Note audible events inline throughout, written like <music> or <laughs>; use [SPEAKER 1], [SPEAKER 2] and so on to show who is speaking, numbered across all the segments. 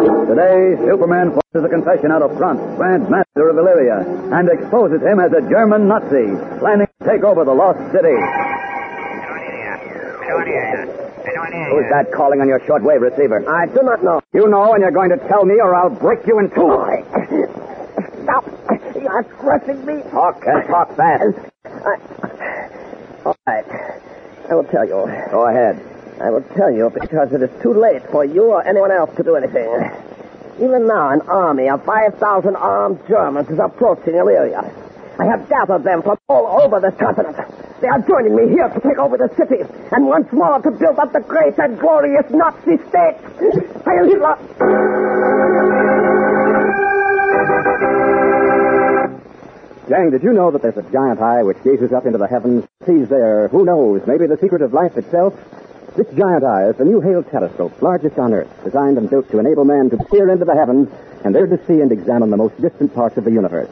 [SPEAKER 1] Today, Superman forces a confession out of Franz, Grand Master of Illyria, and exposes him as a German Nazi, planning to take over the lost city.
[SPEAKER 2] Who's that calling on your shortwave receiver?
[SPEAKER 1] I do not know.
[SPEAKER 2] You know, and you're going to tell me, or I'll break you in two.
[SPEAKER 1] Stop! You're crushing me.
[SPEAKER 2] Talk and talk fast.
[SPEAKER 1] All right. I will tell you.
[SPEAKER 2] Go ahead.
[SPEAKER 1] I will tell you because it is too late for you or anyone else to do anything. Even now, an army of 5,000 armed Germans is approaching Illyria. I have gathered them from all over this continent. They are joining me here to take over the city and once more to build up the great and glorious Nazi state. Heil Hitler!
[SPEAKER 2] Gang, did you know that there's a giant eye which gazes up into the heavens, sees there, who knows, maybe the secret of life itself? This giant eye is the new Hale telescope, largest on Earth, designed and built to enable man to peer into the heavens and there to see and examine the most distant parts of the universe.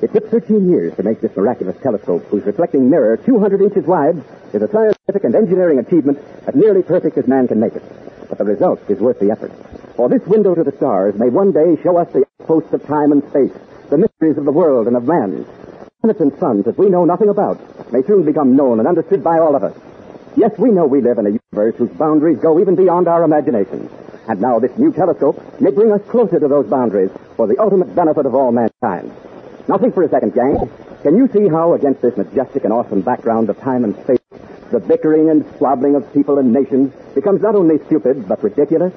[SPEAKER 2] It took 13 years to make this miraculous telescope, whose reflecting mirror, 200 inches wide, is a scientific and engineering achievement as nearly perfect as man can make it. But the result is worth the effort. For this window to the stars may one day show us the outposts of time and space, the mysteries of the world and of man. Planets and suns that we know nothing about may soon become known and understood by all of us. Yes, we know we live in a whose boundaries go even beyond our imaginations. And now this new telescope may bring us closer to those boundaries for the ultimate benefit of all mankind. Now think for a second, gang. Can you see how, against this majestic and awesome background of time and space, the bickering and squabbling of people and nations becomes not only stupid, but ridiculous?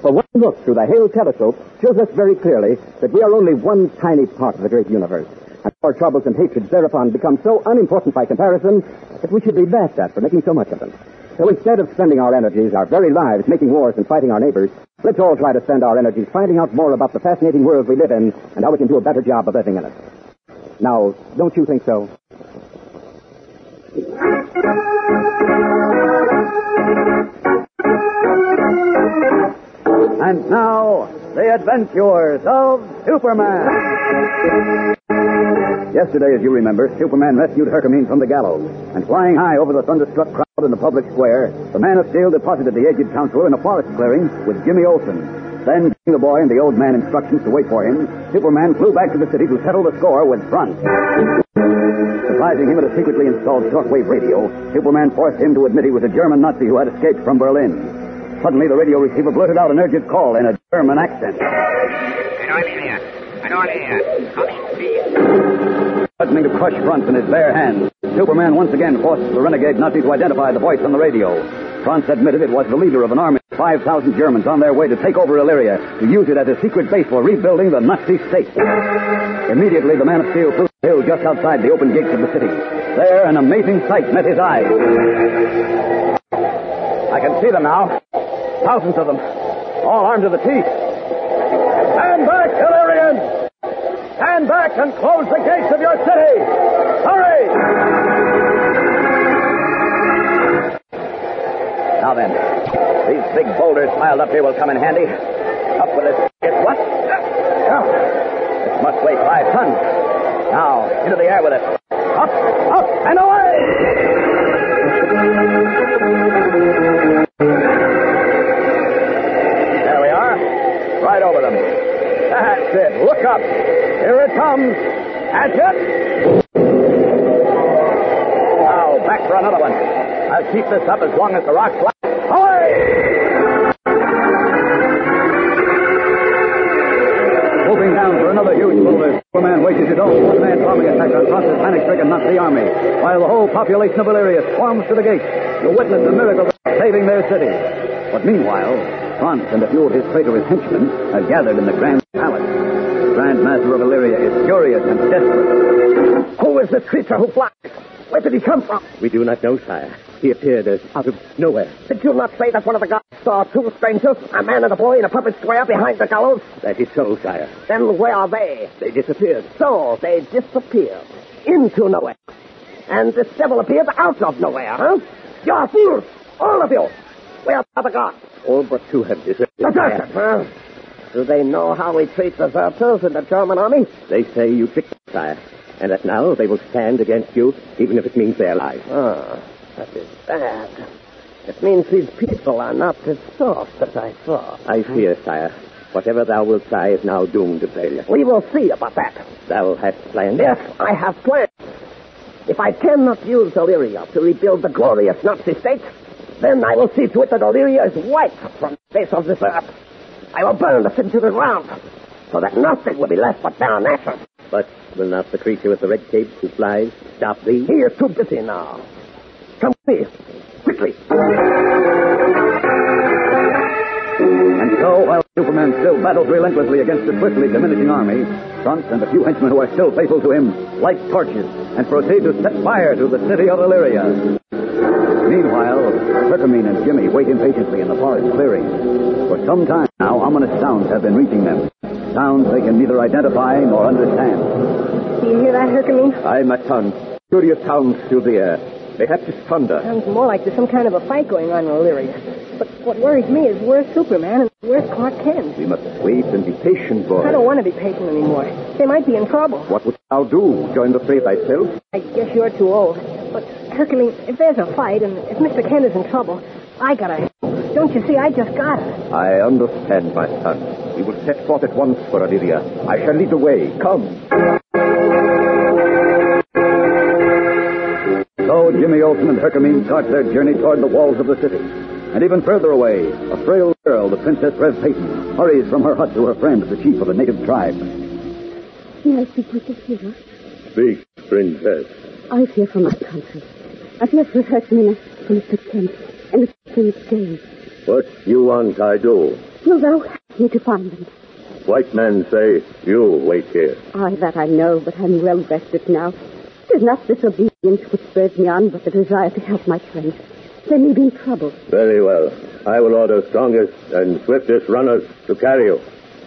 [SPEAKER 2] For one look through the Hale telescope shows us very clearly that we are only one tiny part of the great universe. And our troubles and hatreds thereupon become so unimportant by comparison that we should be laughed at for making so much of them. So instead of spending our energies, our very lives, making wars and fighting our neighbors, let's all try to spend our energies finding out more about the fascinating world we live in and how we can do a better job of living in it. Now, don't you think so? And now, the adventures of Superman. Yesterday, as you remember, Superman rescued Hercules from the gallows. And flying high over the thunderstruck crowd in the public square, the man of steel deposited the aged counselor in a forest clearing with Jimmy Olsen. Then, giving the boy and the old man instructions to wait for him, Superman flew back to the city to settle the score with Franz. Surprising him at a secretly installed shortwave radio, Superman forced him to admit he was a German Nazi who had escaped from Berlin. Suddenly, the radio receiver blurted out an urgent call in a German accent.
[SPEAKER 3] I know I'm here. In, please.
[SPEAKER 2] Threatening to crush Franz in his bare hands, Superman once again forced the renegade Nazi to identify the voice on the radio.
[SPEAKER 1] Franz admitted it was the leader of an army of 5,000 Germans on their way to take over Illyria to use it as a secret base for rebuilding the Nazi state. Immediately, the man of steel flew to the hill just outside the open gates of the city. There, an amazing sight met his eyes. I can see them now. Thousands of them, all armed to the teeth. Stand back, Illyrians! Stand back and close the gates of your city! Hurry! Now then, these big boulders piled up here will come in handy. Up with. It's what? Yeah. This must weigh five tons. Now, into the air with it. Up, up, and away! That's it. Look up. Here it comes. That's it. Now, back for another one. I'll keep this up as long as the rocks fly. Away! Moving down for another huge boulder, Superman wages his own one-man bombing attack on Franz's panic-stricken Nazi army, while the whole population of Illyria swarms to the gates to witness the miracle of saving their city. But meanwhile, Franz and a few of his traitorous henchmen are gathered in the Grand Palace. The Grand Master of Illyria is furious and desperate.
[SPEAKER 4] Who is this creature who flies? Where did he come from?
[SPEAKER 1] We do not know, sire. He appeared as out of nowhere.
[SPEAKER 4] Did you not say that one of the guards saw two strangers, a man and a boy, in a public square behind the gallows?
[SPEAKER 1] That is so, sire.
[SPEAKER 4] Then where are they?
[SPEAKER 1] They disappeared.
[SPEAKER 4] So they disappeared into nowhere. And this devil appeared out of nowhere, huh? You're fools, all of you. Where are the guards?
[SPEAKER 1] All but two have deserted.
[SPEAKER 4] Deserters, huh? Do they know how we treat the deserters in the German army?
[SPEAKER 1] They say you tricked them, sire, and that now they will stand against you, even if it means their lives.
[SPEAKER 4] Ah, that is bad. It means these people are not as soft as I thought.
[SPEAKER 1] I fear, sire, whatever thou wilt try is now doomed to failure.
[SPEAKER 4] We will see about that.
[SPEAKER 1] Thou hast planned.
[SPEAKER 4] Yes, I have plans. If I cannot use Illyria to rebuild the glorious Nazi state, then I will see to it that Illyria is wiped from the face of this earth. I will burn the city to the ground, so that nothing will be left but barren ashes.
[SPEAKER 1] But will not the creature with the red cape who flies stop thee?
[SPEAKER 4] He is too busy now. Come see, quickly.
[SPEAKER 1] And so, while Superman still battles relentlessly against the swiftly diminishing army, Franz and a few henchmen who are still faithful to him light torches and proceed to set fire to the city of Illyria. Meanwhile, Herkimer and Jimmy wait impatiently in the forest clearing. For some time now, ominous sounds have been reaching them. Sounds they can neither identify nor understand.
[SPEAKER 5] Do you hear that, Hercules?
[SPEAKER 1] Aye, my son. Curious sounds through the air. Perhaps it's thunder.
[SPEAKER 5] Sounds more like there's some kind of a fight going on in Illyria. But what worries me is where's Superman and where's Clark Kent?
[SPEAKER 1] We must wait and be patient, boy.
[SPEAKER 5] I don't want to be patient anymore. They might be in trouble.
[SPEAKER 1] What would thou do? Join the fray thyself?
[SPEAKER 5] I guess you're too old. But, Hercules, if there's a fight and if Mr. Kent is in trouble, I gotta. Don't you see? I just gotta.
[SPEAKER 1] I understand, my son. We will set forth at once for Illyria. I shall lead the way. Come. So Jimmy Olsen and Herkimer start their journey toward the walls of the city. And even further away, a frail girl, the Princess Rev Peyton, hurries from her hut to her friend, the chief of a native tribe.
[SPEAKER 6] May I speak with the hero?
[SPEAKER 7] Speak, princess.
[SPEAKER 6] I fear for my country. I fear for Hercules, for Mr. Kent, and the Prince James.
[SPEAKER 7] What you want I do?
[SPEAKER 6] Will thou help me to find them?
[SPEAKER 7] White men say you wait here.
[SPEAKER 6] Aye, that I know, but I'm well rested now. It is not disobedience which spurs me on, but the desire to help my friends. They may be in trouble.
[SPEAKER 7] Very well. I will order strongest and swiftest runners to carry you.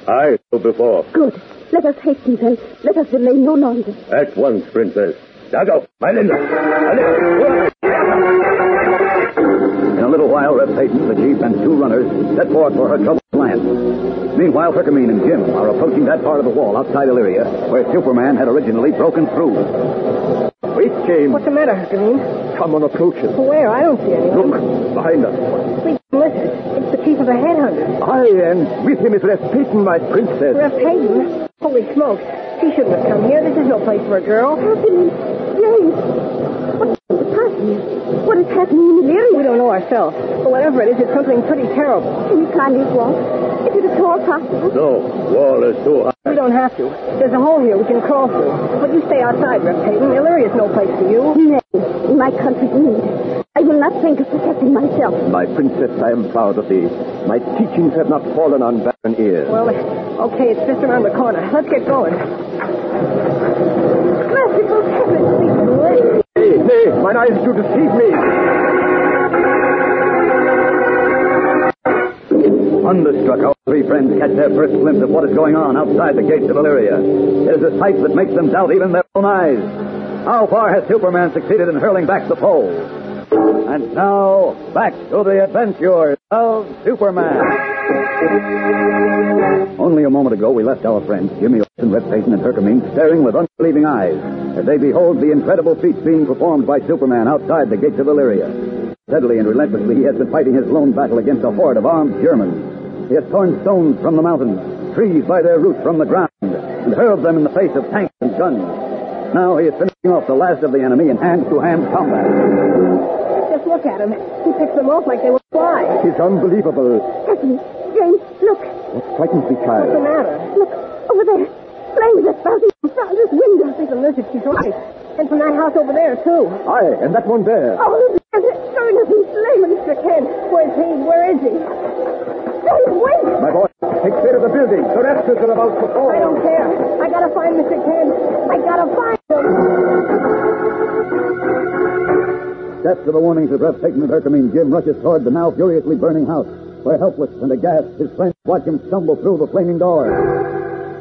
[SPEAKER 7] I go before.
[SPEAKER 6] Good. Let us hasten then. Let us delay no longer.
[SPEAKER 7] At once, princess. Now go. My Linda.
[SPEAKER 1] Little while, Red Peyton, the chief, and two runners set forth for her troubled land. Meanwhile, Herkimer and Jim are approaching that part of the wall outside Illyria where Superman had originally broken through. Wait, James.
[SPEAKER 5] What's the matter, Hercules?
[SPEAKER 1] Come on, approaching.
[SPEAKER 5] Where? I don't see anything.
[SPEAKER 1] Look, behind us.
[SPEAKER 5] Please listen. It's the chief of the headhunters.
[SPEAKER 1] Aye, and with him is Red Peyton, my princess.
[SPEAKER 5] Red Peyton. Holy smokes. She shouldn't have come here. This is no place for a girl.
[SPEAKER 6] Hercules! James! What is happening? What is happening in Illyria?
[SPEAKER 5] We don't know ourselves. But whatever it is, it's something pretty terrible.
[SPEAKER 6] Can you climb these walls? Is it at all possible?
[SPEAKER 7] No, wall is too high.
[SPEAKER 5] We don't have to. There's a hole here we can crawl through. But you stay outside, Rev Peyton. Illyria's no place for you.
[SPEAKER 6] Nay, in my country's need. I will not think of protecting myself.
[SPEAKER 2] My princess, I am proud of thee. My teachings have not fallen on barren ears.
[SPEAKER 5] Well, okay, it's just around the corner. Let's get going. Merciful heavens, these boys.
[SPEAKER 2] Nay, mine eyes do deceive me.
[SPEAKER 1] Thunderstruck, our three friends catch their first glimpse of what is going on outside the gates of Illyria. It is a sight that makes them doubt even their own eyes. How far has Superman succeeded in hurling back the pole? And now, back to the adventures of Superman. Only a moment ago, we left our friends, Jimmy Olsen, Red Peyton, and Herkimer, staring with unbelieving eyes as they behold the incredible feats being performed by Superman outside the gates of Illyria. Steadily and relentlessly, he has been fighting his lone battle against a horde of armed Germans. He has torn stones from the mountains, trees by their roots from the ground, and hurled them in the face of tanks and guns. Now he is finishing off the last of the enemy in hand-to-hand combat.
[SPEAKER 5] Just look at him. He picks them off like they were flies.
[SPEAKER 2] It's unbelievable.
[SPEAKER 6] Hercules, James, look.
[SPEAKER 2] What frightens thee,
[SPEAKER 5] What's the matter?
[SPEAKER 6] Look, over there. Flames are spouting from Franz's window.
[SPEAKER 5] Think the lizard, she's right. And from that house over there, too.
[SPEAKER 2] Aye, and that one there.
[SPEAKER 6] Oh, there's a turn of these flames.
[SPEAKER 5] Mr. Kent, where's he? Where is he?
[SPEAKER 6] James, wait.
[SPEAKER 2] My boy, take care of the building. The raptors are about to fall.
[SPEAKER 5] I don't care. I gotta find Mr. Kent. I gotta find him.
[SPEAKER 1] Deaf to the warnings of Rev Peyton and Herkimer, Jim rushes toward the now furiously burning house, where helpless and aghast, his friends watch him stumble through the flaming door.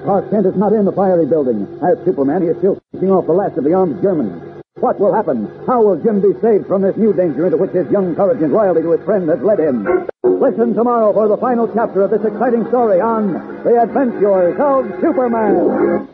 [SPEAKER 1] Clark Kent is not in the fiery building. As Superman, he is still finishing off the last of the armed Germans. What will happen? How will Jim be saved from this new danger into which his young courage and loyalty to his friend has led him? Listen tomorrow for the final chapter of this exciting story on The Adventures of Superman.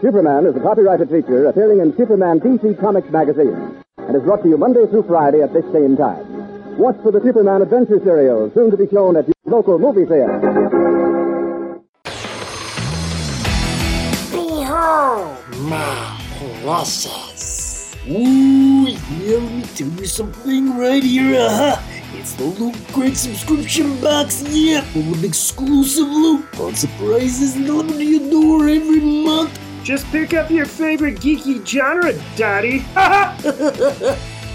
[SPEAKER 2] Superman is a copyrighted feature appearing in Superman DC Comics magazine and is brought to you Monday through Friday at this same time. Watch for the Superman Adventure serial, soon to be shown at your local movie theater.
[SPEAKER 8] Behold, my precious. Ooh, yeah, let me tell you something right here, uh-huh. It's the Loot Crate subscription box, yeah, full of exclusive loot, fun surprises delivered to your door every month.
[SPEAKER 9] Just pick up your favorite geeky genre, Daddy. <laughs>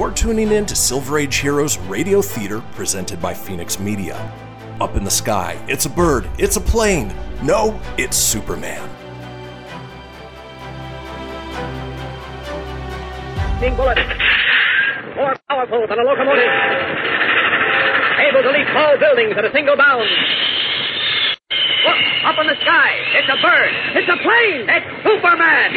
[SPEAKER 10] You're tuning in to Silver Age Heroes Radio Theater presented by Fenix Media. Up in the sky, it's a bird, it's a plane. No, it's Superman.
[SPEAKER 11] Bullet. More powerful than a locomotive. Able to leap tall buildings at a single bound. Look, up in the sky. It's a bird. It's a plane. It's Superman.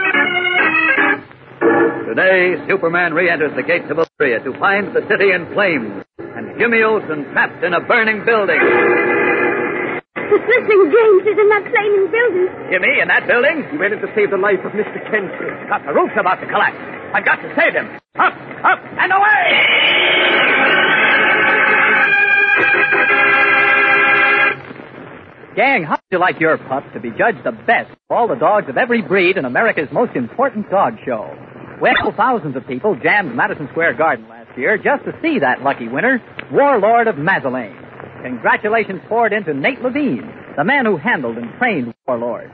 [SPEAKER 1] Today, Superman re-enters the gates of Illyria to find the city in flames, and Jimmy Olsen trapped in a burning building.
[SPEAKER 6] Listen, James is in that flaming building.
[SPEAKER 1] Jimmy, in that building?
[SPEAKER 11] He went in to save the life of Mr. Kent.
[SPEAKER 1] Got the roof's about to collapse. I've got to save him. Up, up, and away!
[SPEAKER 12] Gang, how'd you like your pup to be judged the best of all the dogs of every breed in America's most important dog show? Well, thousands of people jammed Madison Square Garden last year just to see that lucky winner, Warlord of Mazelaine. Congratulations poured into Nate Levine, the man who handled and trained Warlord.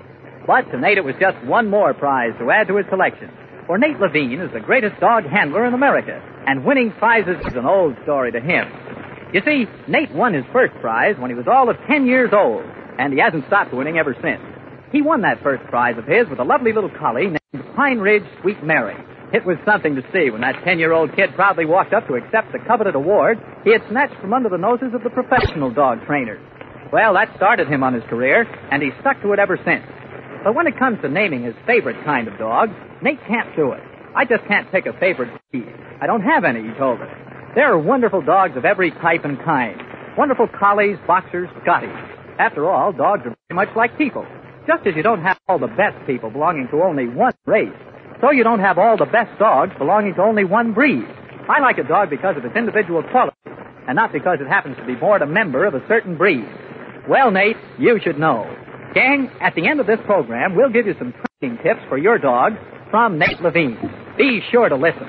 [SPEAKER 12] But to Nate, it was just one more prize to add to his collection. For Nate Levine is the greatest dog handler in America, and winning prizes is an old story to him. You see, Nate won his first prize when he was all of 10 years old, and he hasn't stopped winning ever since. He won that first prize of his with a lovely little collie named Pine Ridge Sweet Mary. It was something to see when that 10 year old kid proudly walked up to accept the coveted award he had snatched from under the noses of the professional dog trainers. Well, that started him on his career, and he's stuck to it ever since. But when it comes to naming his favorite kind of dog, Nate can't do it. I just can't pick a favorite breed. I don't have any, he told us. There are wonderful dogs of every type and kind. Wonderful collies, boxers, Scotties. After all, dogs are very much like people. Just as you don't have all the best people belonging to only one race, so you don't have all the best dogs belonging to only one breed. I like a dog because of its individual qualities, and not because it happens to be born a member of a certain breed. Well, Nate, you should know. Gang, at the end of this program, we'll give you some training tips for your dog from Nate Levine. Be sure to listen.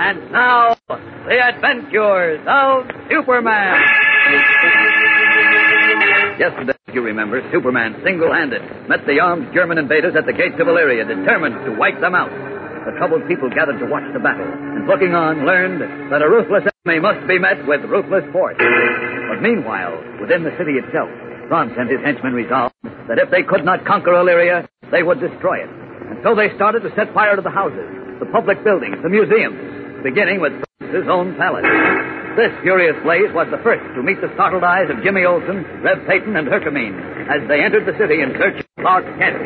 [SPEAKER 12] And now, the adventures of Superman.
[SPEAKER 13] Yesterday, you remember, Superman, single-handed, met the armed German invaders at the gates of Illyria, determined to wipe them out. The troubled people gathered to watch the battle, and looking on, learned that a ruthless enemy must be met with ruthless force. But meanwhile, within the city itself, Franz and his henchmen resolved that if they could not conquer Illyria, they would destroy it. And so they started to set fire to the houses, the public buildings, the museums, beginning with Franz's own palace. This furious blaze was the first to meet the startled eyes of Jimmy Olsen, Rev Peyton, and Herkimer as they entered the city in search of Clark Kent.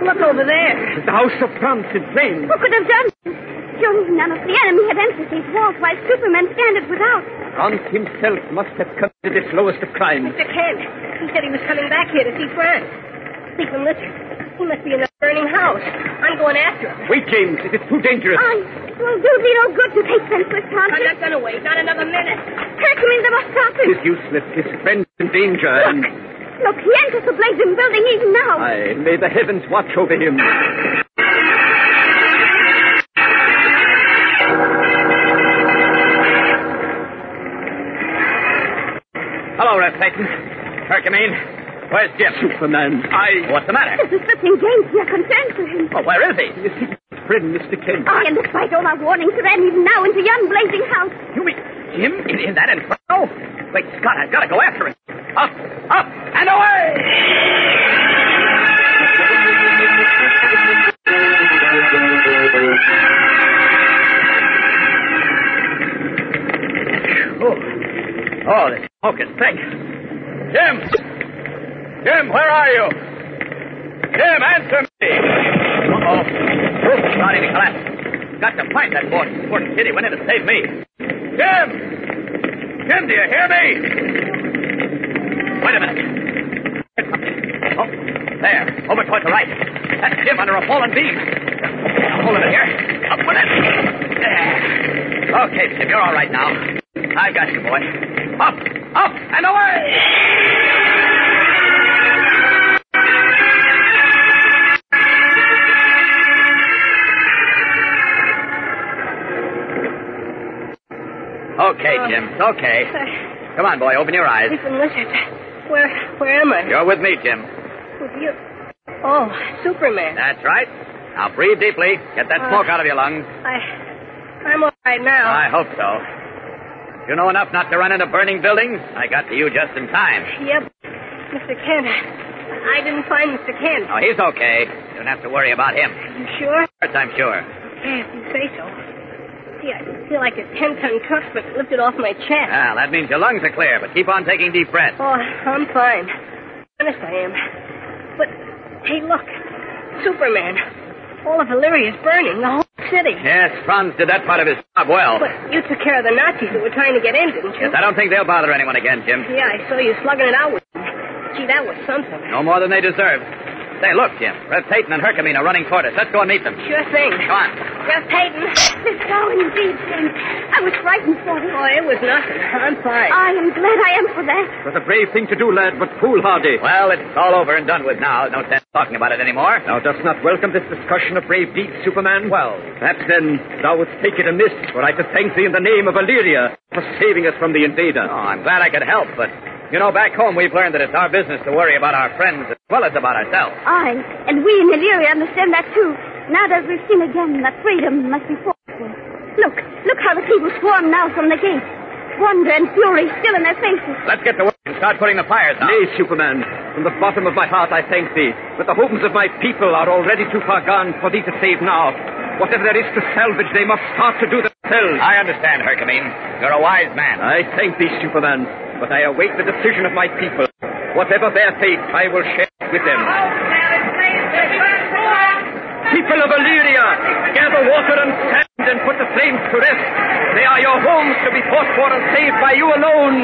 [SPEAKER 5] Look over there.
[SPEAKER 11] The house of Franz in flames.
[SPEAKER 6] Who could have done this? Surely none of the enemy have entered these walls while Superman standeth without.
[SPEAKER 11] Franz himself must have committed this lowest of crimes.
[SPEAKER 5] Mr. Kent. He said he was coming back here to see Franz. Stephen, listen. He must be in the burning house. I'm going after him.
[SPEAKER 11] Wait, James. It is too dangerous.
[SPEAKER 6] I will do thee no good to take senseless chances.
[SPEAKER 5] I'm not going to wait. Not another minute.
[SPEAKER 6] Take him in the must stop
[SPEAKER 11] It
[SPEAKER 6] him.
[SPEAKER 11] useless. His friend's in danger. And
[SPEAKER 6] Look, he enters the blazing building even now.
[SPEAKER 11] I may the heavens watch over him.
[SPEAKER 13] Hello, Rev Peyton. Herkimer. Where's Jim?
[SPEAKER 11] Superman.
[SPEAKER 13] I... What's the matter?
[SPEAKER 6] This is slipping James. We are concerned for him.
[SPEAKER 13] Oh, where is he?
[SPEAKER 11] His friend, Mr. Kent.
[SPEAKER 6] I, and despite all our warnings, ran even now into yon blazing house.
[SPEAKER 13] You mean Jim in, in that inferno? Wait, Scott, I've got to go after him. Up, up, and away! Oh, oh, this smoke is thick. Jim! Jim, where are you? Jim, answer me! Uh-oh. Roof's starting to collapse. Got to find that boy. Kid, he went in to save me. Jim! Jim, do you hear me? Wait a minute. Oh, there. Over toward the right. That's Jim under a fallen beam. Now, hold it here. Up with it. There. Okay, Jim, you're all right now. I've got you, boy. Up, up, and away! Okay, Jim. It's okay. Come on, boy. Open your eyes.
[SPEAKER 5] Stephen, listen. Where, where am I?
[SPEAKER 13] You're with me, Jim.
[SPEAKER 5] With you. Oh, Superman.
[SPEAKER 13] That's right. Now breathe deeply. Get that
[SPEAKER 5] Uh,
[SPEAKER 13] smoke out of your lungs.
[SPEAKER 5] I, I'm all right now.
[SPEAKER 13] I hope so. You know enough not to run into burning buildings? I got to you just in time.
[SPEAKER 5] Yep. Mr. Kent. I didn't find Mr. Kent.
[SPEAKER 13] Oh, he's okay. You don't have to worry about him.
[SPEAKER 5] You sure?
[SPEAKER 13] Yes, I'm sure.
[SPEAKER 5] Yeah, if you say so. See, I feel like a ten-ton truck but lifted off my chest.
[SPEAKER 13] Ah, that means your lungs are clear, but keep on taking deep breaths.
[SPEAKER 5] Oh, I'm fine. Honest, I am. But, hey, look. Superman. All of Illyria is burning. The whole city.
[SPEAKER 13] Yes, Franz did that part of his job well.
[SPEAKER 5] But you took care of the Nazis who were trying to get in, didn't you?
[SPEAKER 13] Yes, I don't think they'll bother anyone again, Jim.
[SPEAKER 5] Yeah, I saw you slugging it out with them. Gee, that was something.
[SPEAKER 13] No more than they deserve. Say, look, Jim. Rev Peyton and Herkimer are running toward us. Let's go and meet them.
[SPEAKER 5] Sure thing.
[SPEAKER 13] Come on.
[SPEAKER 5] Rev Peyton.
[SPEAKER 6] This now indeed, Jim. I was frightened for him.
[SPEAKER 5] Oh, it was nothing. I'm fine.
[SPEAKER 6] I am glad I am for that.
[SPEAKER 11] It was a brave thing to do, lad, but foolhardy.
[SPEAKER 13] Well, it's all over and done with now. No sense talking about it anymore.
[SPEAKER 11] Thou dost not welcome this discussion of brave deeds, Superman? Well, perhaps then thou wouldst take it amiss were I to thank thee in the name of Illyria for saving us from the invader.
[SPEAKER 13] Oh, I'm glad I could help, but you know, back home we've learned that it's our business to worry about our friends as well as about ourselves.
[SPEAKER 6] Aye, and we in Illyria understand that too. Now that we've seen again that freedom must be fought for. Look, look how the people swarm now from the gate. Wonder and fury still in their faces.
[SPEAKER 13] Let's get to work and start putting the fires out.
[SPEAKER 11] Nay, Superman, from the bottom of my heart I thank thee, but the homes of my people are already too far gone for thee to save now. Whatever there is to salvage, they must start to do themselves.
[SPEAKER 13] I understand, Herkimer. You're a wise man.
[SPEAKER 11] I thank thee, Superman, but I await the decision of my people. Whatever their fate, I will share it with them. People of Illyria, gather water and sand and put the flames to rest. They are your homes to be fought for and saved by you alone.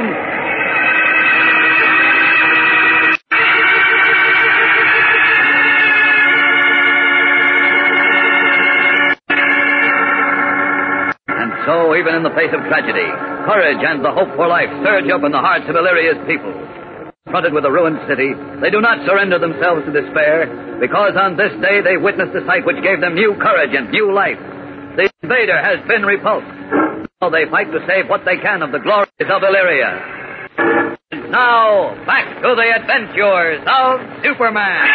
[SPEAKER 13] And so, even in the face of tragedy, courage and the hope for life surge up in the hearts of Illyria's people. Confronted with a ruined city, they do not surrender themselves to despair, because on this day they witnessed a sight which gave them new courage and new life. The invader has been repulsed. Now they fight to save what they can of the glories of Illyria. And now, back to the adventures of Superman.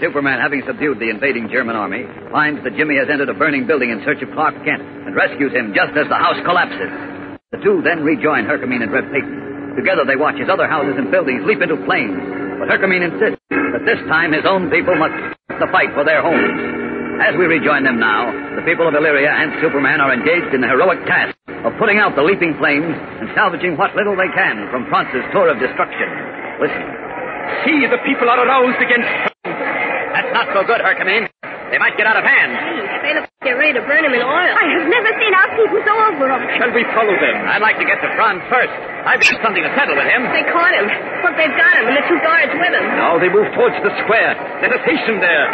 [SPEAKER 13] Superman, having subdued the invading German army, finds that Jimmy has entered a burning building in search of Clark Kent and rescues him just as the house collapses. The two then rejoin Herkimer and Red Peyton. Together they watch as other houses and buildings leap into flames, but Herkimer insists that this time his own people must the fight for their homes. As we rejoin them now, the people of Illyria and Superman are engaged in the heroic task of putting out the leaping flames and salvaging what little they can from Franz's tour of destruction. Listen.
[SPEAKER 11] See, the people are aroused against
[SPEAKER 13] That's not so good, Herkimer. They might get out of hand.
[SPEAKER 5] They look like they're ready to burn him in oil.
[SPEAKER 6] I have never seen our people so over them.
[SPEAKER 11] Shall we follow them?
[SPEAKER 13] I'd like to get to Franz first. I've got something to settle with him.
[SPEAKER 5] They caught him. Look, they've got him, and the two guards with him.
[SPEAKER 11] Now they move towards the square. Let us hasten there.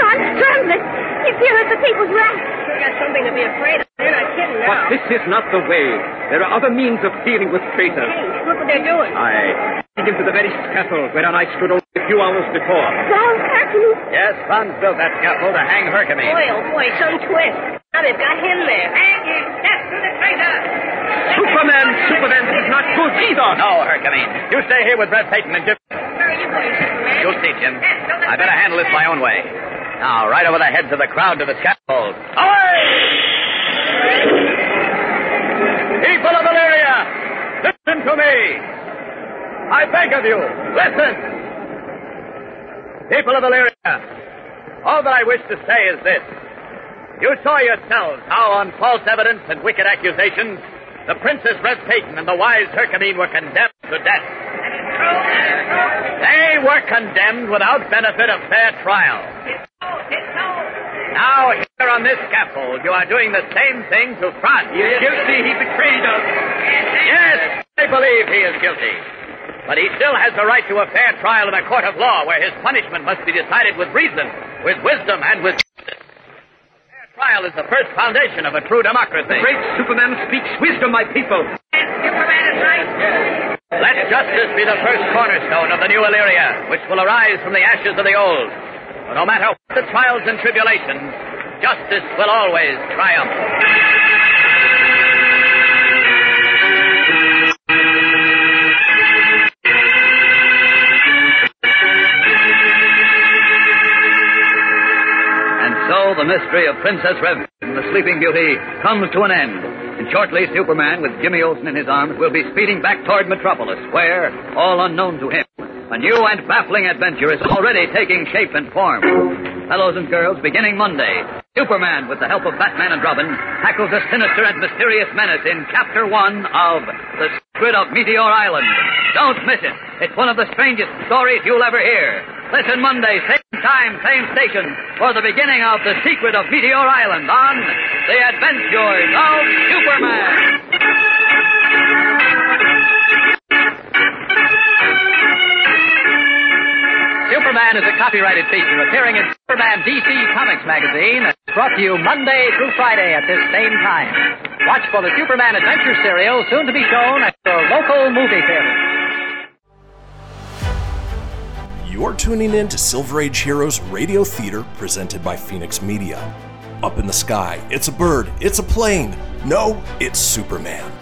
[SPEAKER 6] Franz trembling. He the people's wrath.
[SPEAKER 5] Sure got something to be afraid of. They're not kidding now.
[SPEAKER 11] But this is not the way. There are other means of dealing with traitors.
[SPEAKER 5] Hey, look what they're doing.
[SPEAKER 11] I lead him to the very scaffold whereon I stood only a few hours before.
[SPEAKER 6] Franz Hercules.
[SPEAKER 13] Yes, Franz built that scaffold to hang Herkimer.
[SPEAKER 5] Boy, oh boy, some twist. Now they've got him there. Hang him. Death to the traitor.
[SPEAKER 11] Superman, Superman, this is not good either.
[SPEAKER 13] No, Herkimer. You stay here with Red Peyton and Jim.
[SPEAKER 5] Where are you going, Superman?
[SPEAKER 13] You'll see, Jim. I better handle this my own way. Now, right over the heads of the crowd to the scaffold. Away! People of Illyria, listen to me. I beg of you, listen. People of Illyria, all that I wish to say is this. You saw yourselves how on false evidence and wicked accusations the Princess Red Peyton and the wise Herkimer were condemned to death. They were condemned without benefit of fair trial. Now, here on this scaffold, you are doing the same thing to Franz.
[SPEAKER 11] He is guilty. He betrayed us.
[SPEAKER 13] Yes, I believe he is guilty. But he still has the right to a fair trial in a court of law where his punishment must be decided with reason, with wisdom, and with justice. Fair trial is the first foundation of a true democracy.
[SPEAKER 11] Great Superman speaks wisdom, my people.
[SPEAKER 5] Superman is right.
[SPEAKER 13] Let justice be the first cornerstone of the new Illyria, which will arise from the ashes of the old. For no matter what the trials and tribulations, justice will always triumph. And so the mystery of Princess Rev and the Sleeping Beauty comes to an end. And shortly, Superman, with Jimmy Olsen in his arms, will be speeding back toward Metropolis, where, all unknown to him, a new and baffling adventure is already taking shape and form. Fellows and girls, beginning Monday, Superman, with the help of Batman and Robin, tackles a sinister and mysterious menace in Chapter 1 of The Secret of Meteor Island. Don't miss it. It's one of the strangest stories you'll ever hear. Listen Monday, same time, same station, for the beginning of The Secret of Meteor Island on The Adventures of Superman. Superman is a
[SPEAKER 14] copyrighted feature appearing in Superman DC Comics magazine, and brought to you Monday through Friday at this same time. Watch for the Superman Adventure serial soon to be shown at your local movie theater.
[SPEAKER 10] You're tuning in to Silver Age Heroes Radio Theater presented by Fenix Media. Up in the sky, it's a bird, it's a plane. No, it's Superman.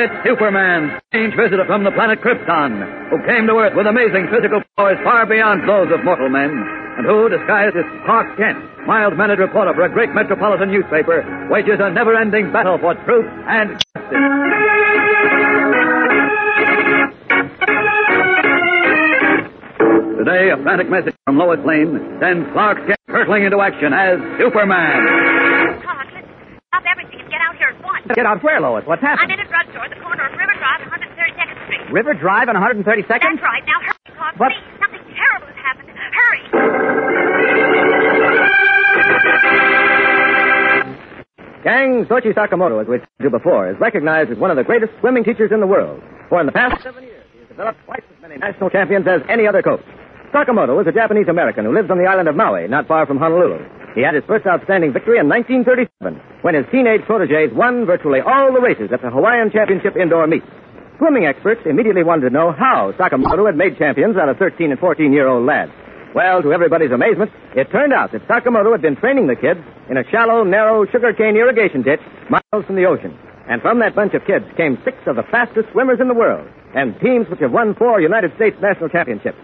[SPEAKER 13] It's Superman, strange visitor from the planet Krypton, who came to Earth with amazing physical powers far beyond those of mortal men, and who, disguised as Clark Kent, mild-mannered reporter for a great metropolitan newspaper, wages a never-ending battle for truth and justice. Today, a frantic message from Lois Lane sends Clark Kent hurtling into action as Superman.
[SPEAKER 6] Stop everything and get out here at once.
[SPEAKER 14] Get out where, Lois? What's
[SPEAKER 6] happening?
[SPEAKER 14] I'm
[SPEAKER 6] in a drugstore at the corner of River Drive and 132nd Street.
[SPEAKER 14] River Drive on 132nd?
[SPEAKER 6] That's right. Now hurry, Clark.
[SPEAKER 14] What?
[SPEAKER 6] Please. Something terrible has happened. Hurry.
[SPEAKER 15] Gang, Soichi Sakamoto, as we've told you before, is recognized as one of the greatest swimming teachers in the world. For in the past seven years, he has developed twice as many national champions as any other coach. Sakamoto is a Japanese American who lives on the island of Maui, not far from Honolulu. He had his first outstanding victory in 1937 when his teenage proteges won virtually all the races at the Hawaiian Championship indoor meet. Swimming experts immediately wanted to know how Sakamoto had made champions out of 13 and 14 year old lads. Well, to everybody's amazement, it turned out that Sakamoto had been training the kids in a shallow, narrow sugarcane irrigation ditch miles from the ocean. And from that bunch of kids came six of the fastest swimmers in the world, and teams which have won four United States national championships.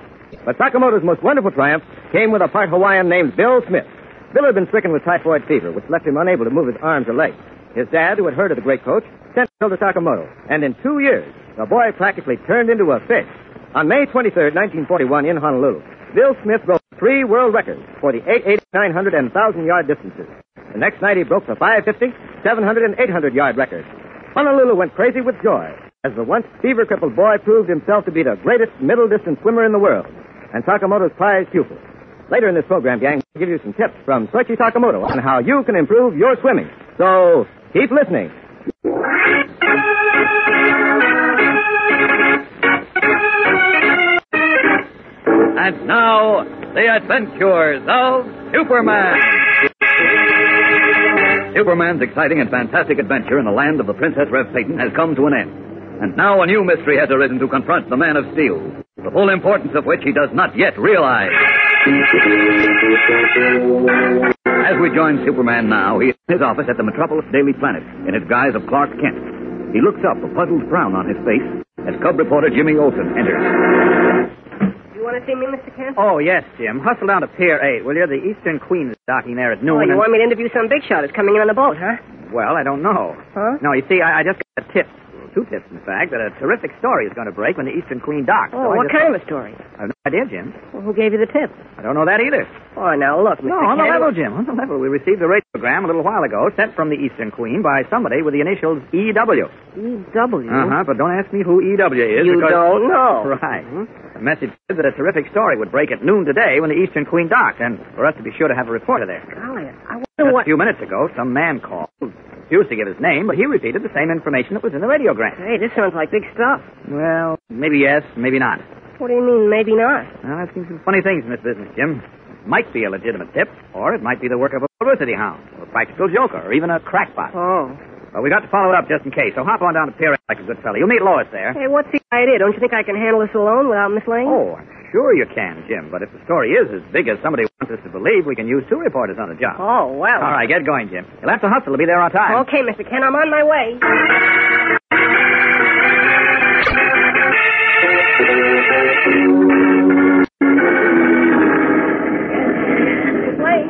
[SPEAKER 15] But Sakamoto's most wonderful triumph came with a part Hawaiian named Bill Smith. Bill had been stricken with typhoid fever, which left him unable to move his arms or legs. His dad, who had heard of the great coach, sent Bill to Sakamoto, and in two years, the boy practically turned into a fish. On May 23, 1941, in Honolulu, Bill Smith broke three world records for the 880, 900, and 1,000 yard distances. The next night, he broke the 550, 700, and 800 yard records. Honolulu went crazy with joy as the once fever crippled boy proved himself to be the greatest middle distance swimmer in the world and Sakamoto's prized pupil. Later in this program, gang, we'll give you some tips from Soichi Sakamoto on how you can improve your swimming. So keep listening.
[SPEAKER 13] And now, the adventures of Superman. Superman's exciting and fantastic adventure in the land of the Princess Rev Peyton has come to an end. And now a new mystery has arisen to confront the Man of Steel, the full importance of which he does not yet realize. As we join Superman now, he is in his office at the Metropolis Daily Planet in his guise of Clark Kent. He looks up, a puzzled frown on his face, as Cub reporter Jimmy Olsen enters.
[SPEAKER 5] Do you want to see me, Mr. Kent?
[SPEAKER 14] Oh, yes, Jim. Hustle down to Pier 8, will you? The Eastern Queen is docking there at noon.
[SPEAKER 5] Oh, you
[SPEAKER 14] and-
[SPEAKER 5] want me to interview some big shot that's coming in on the boat, huh?
[SPEAKER 14] Well, I don't know.
[SPEAKER 5] Huh?
[SPEAKER 14] No, you see, I, I just got a tip. Two tips, in fact, that a terrific story is going to break when the Eastern Queen docks.
[SPEAKER 5] Oh, what kind of a story?
[SPEAKER 14] I've no idea, Jim.
[SPEAKER 5] Well, who gave you the tip?
[SPEAKER 14] I don't know that either.
[SPEAKER 5] Oh, now look, Mr.
[SPEAKER 14] No, on the level, Jim. On the level. We received a radiogram a little while ago sent from the Eastern Queen by somebody with the initials EW.
[SPEAKER 5] E.W.
[SPEAKER 14] Uh-huh, but don't ask me who EW is.
[SPEAKER 5] You
[SPEAKER 14] because...
[SPEAKER 5] don't know. <laughs>
[SPEAKER 14] Right. The message said that a terrific story would break at noon today when the Eastern Queen docked, and for us to be sure to have a reporter there.
[SPEAKER 5] Golly, I
[SPEAKER 14] Just
[SPEAKER 5] wonder
[SPEAKER 14] a few minutes ago, some man called. Refused to give his name, but he repeated the same information that was in the radiogram.
[SPEAKER 5] Hey, this sounds like big stuff.
[SPEAKER 14] Well, maybe yes, maybe not.
[SPEAKER 5] What do you mean, maybe not?
[SPEAKER 14] Well, I've seen some funny things in this business, Jim. It might be a legitimate tip, or it might be the work of a publicity hound, or a practical joker, or even a crackpot.
[SPEAKER 5] Oh.
[SPEAKER 14] Well, we got to follow it up just in case, so hop on down to Pier like a good fellow. You'll meet Lois there.
[SPEAKER 5] Hey, what's the idea? Don't you think I can handle this alone without Miss Lane?
[SPEAKER 14] Oh, I'm sure you can, Jim, but if the story is as big as somebody wants us to believe, we can use two reporters on the job.
[SPEAKER 5] Oh, well.
[SPEAKER 14] All right, get going, Jim. You'll have to hustle to be there on time.
[SPEAKER 5] Okay, Mr. Ken, I'm on my way. Miss Lane.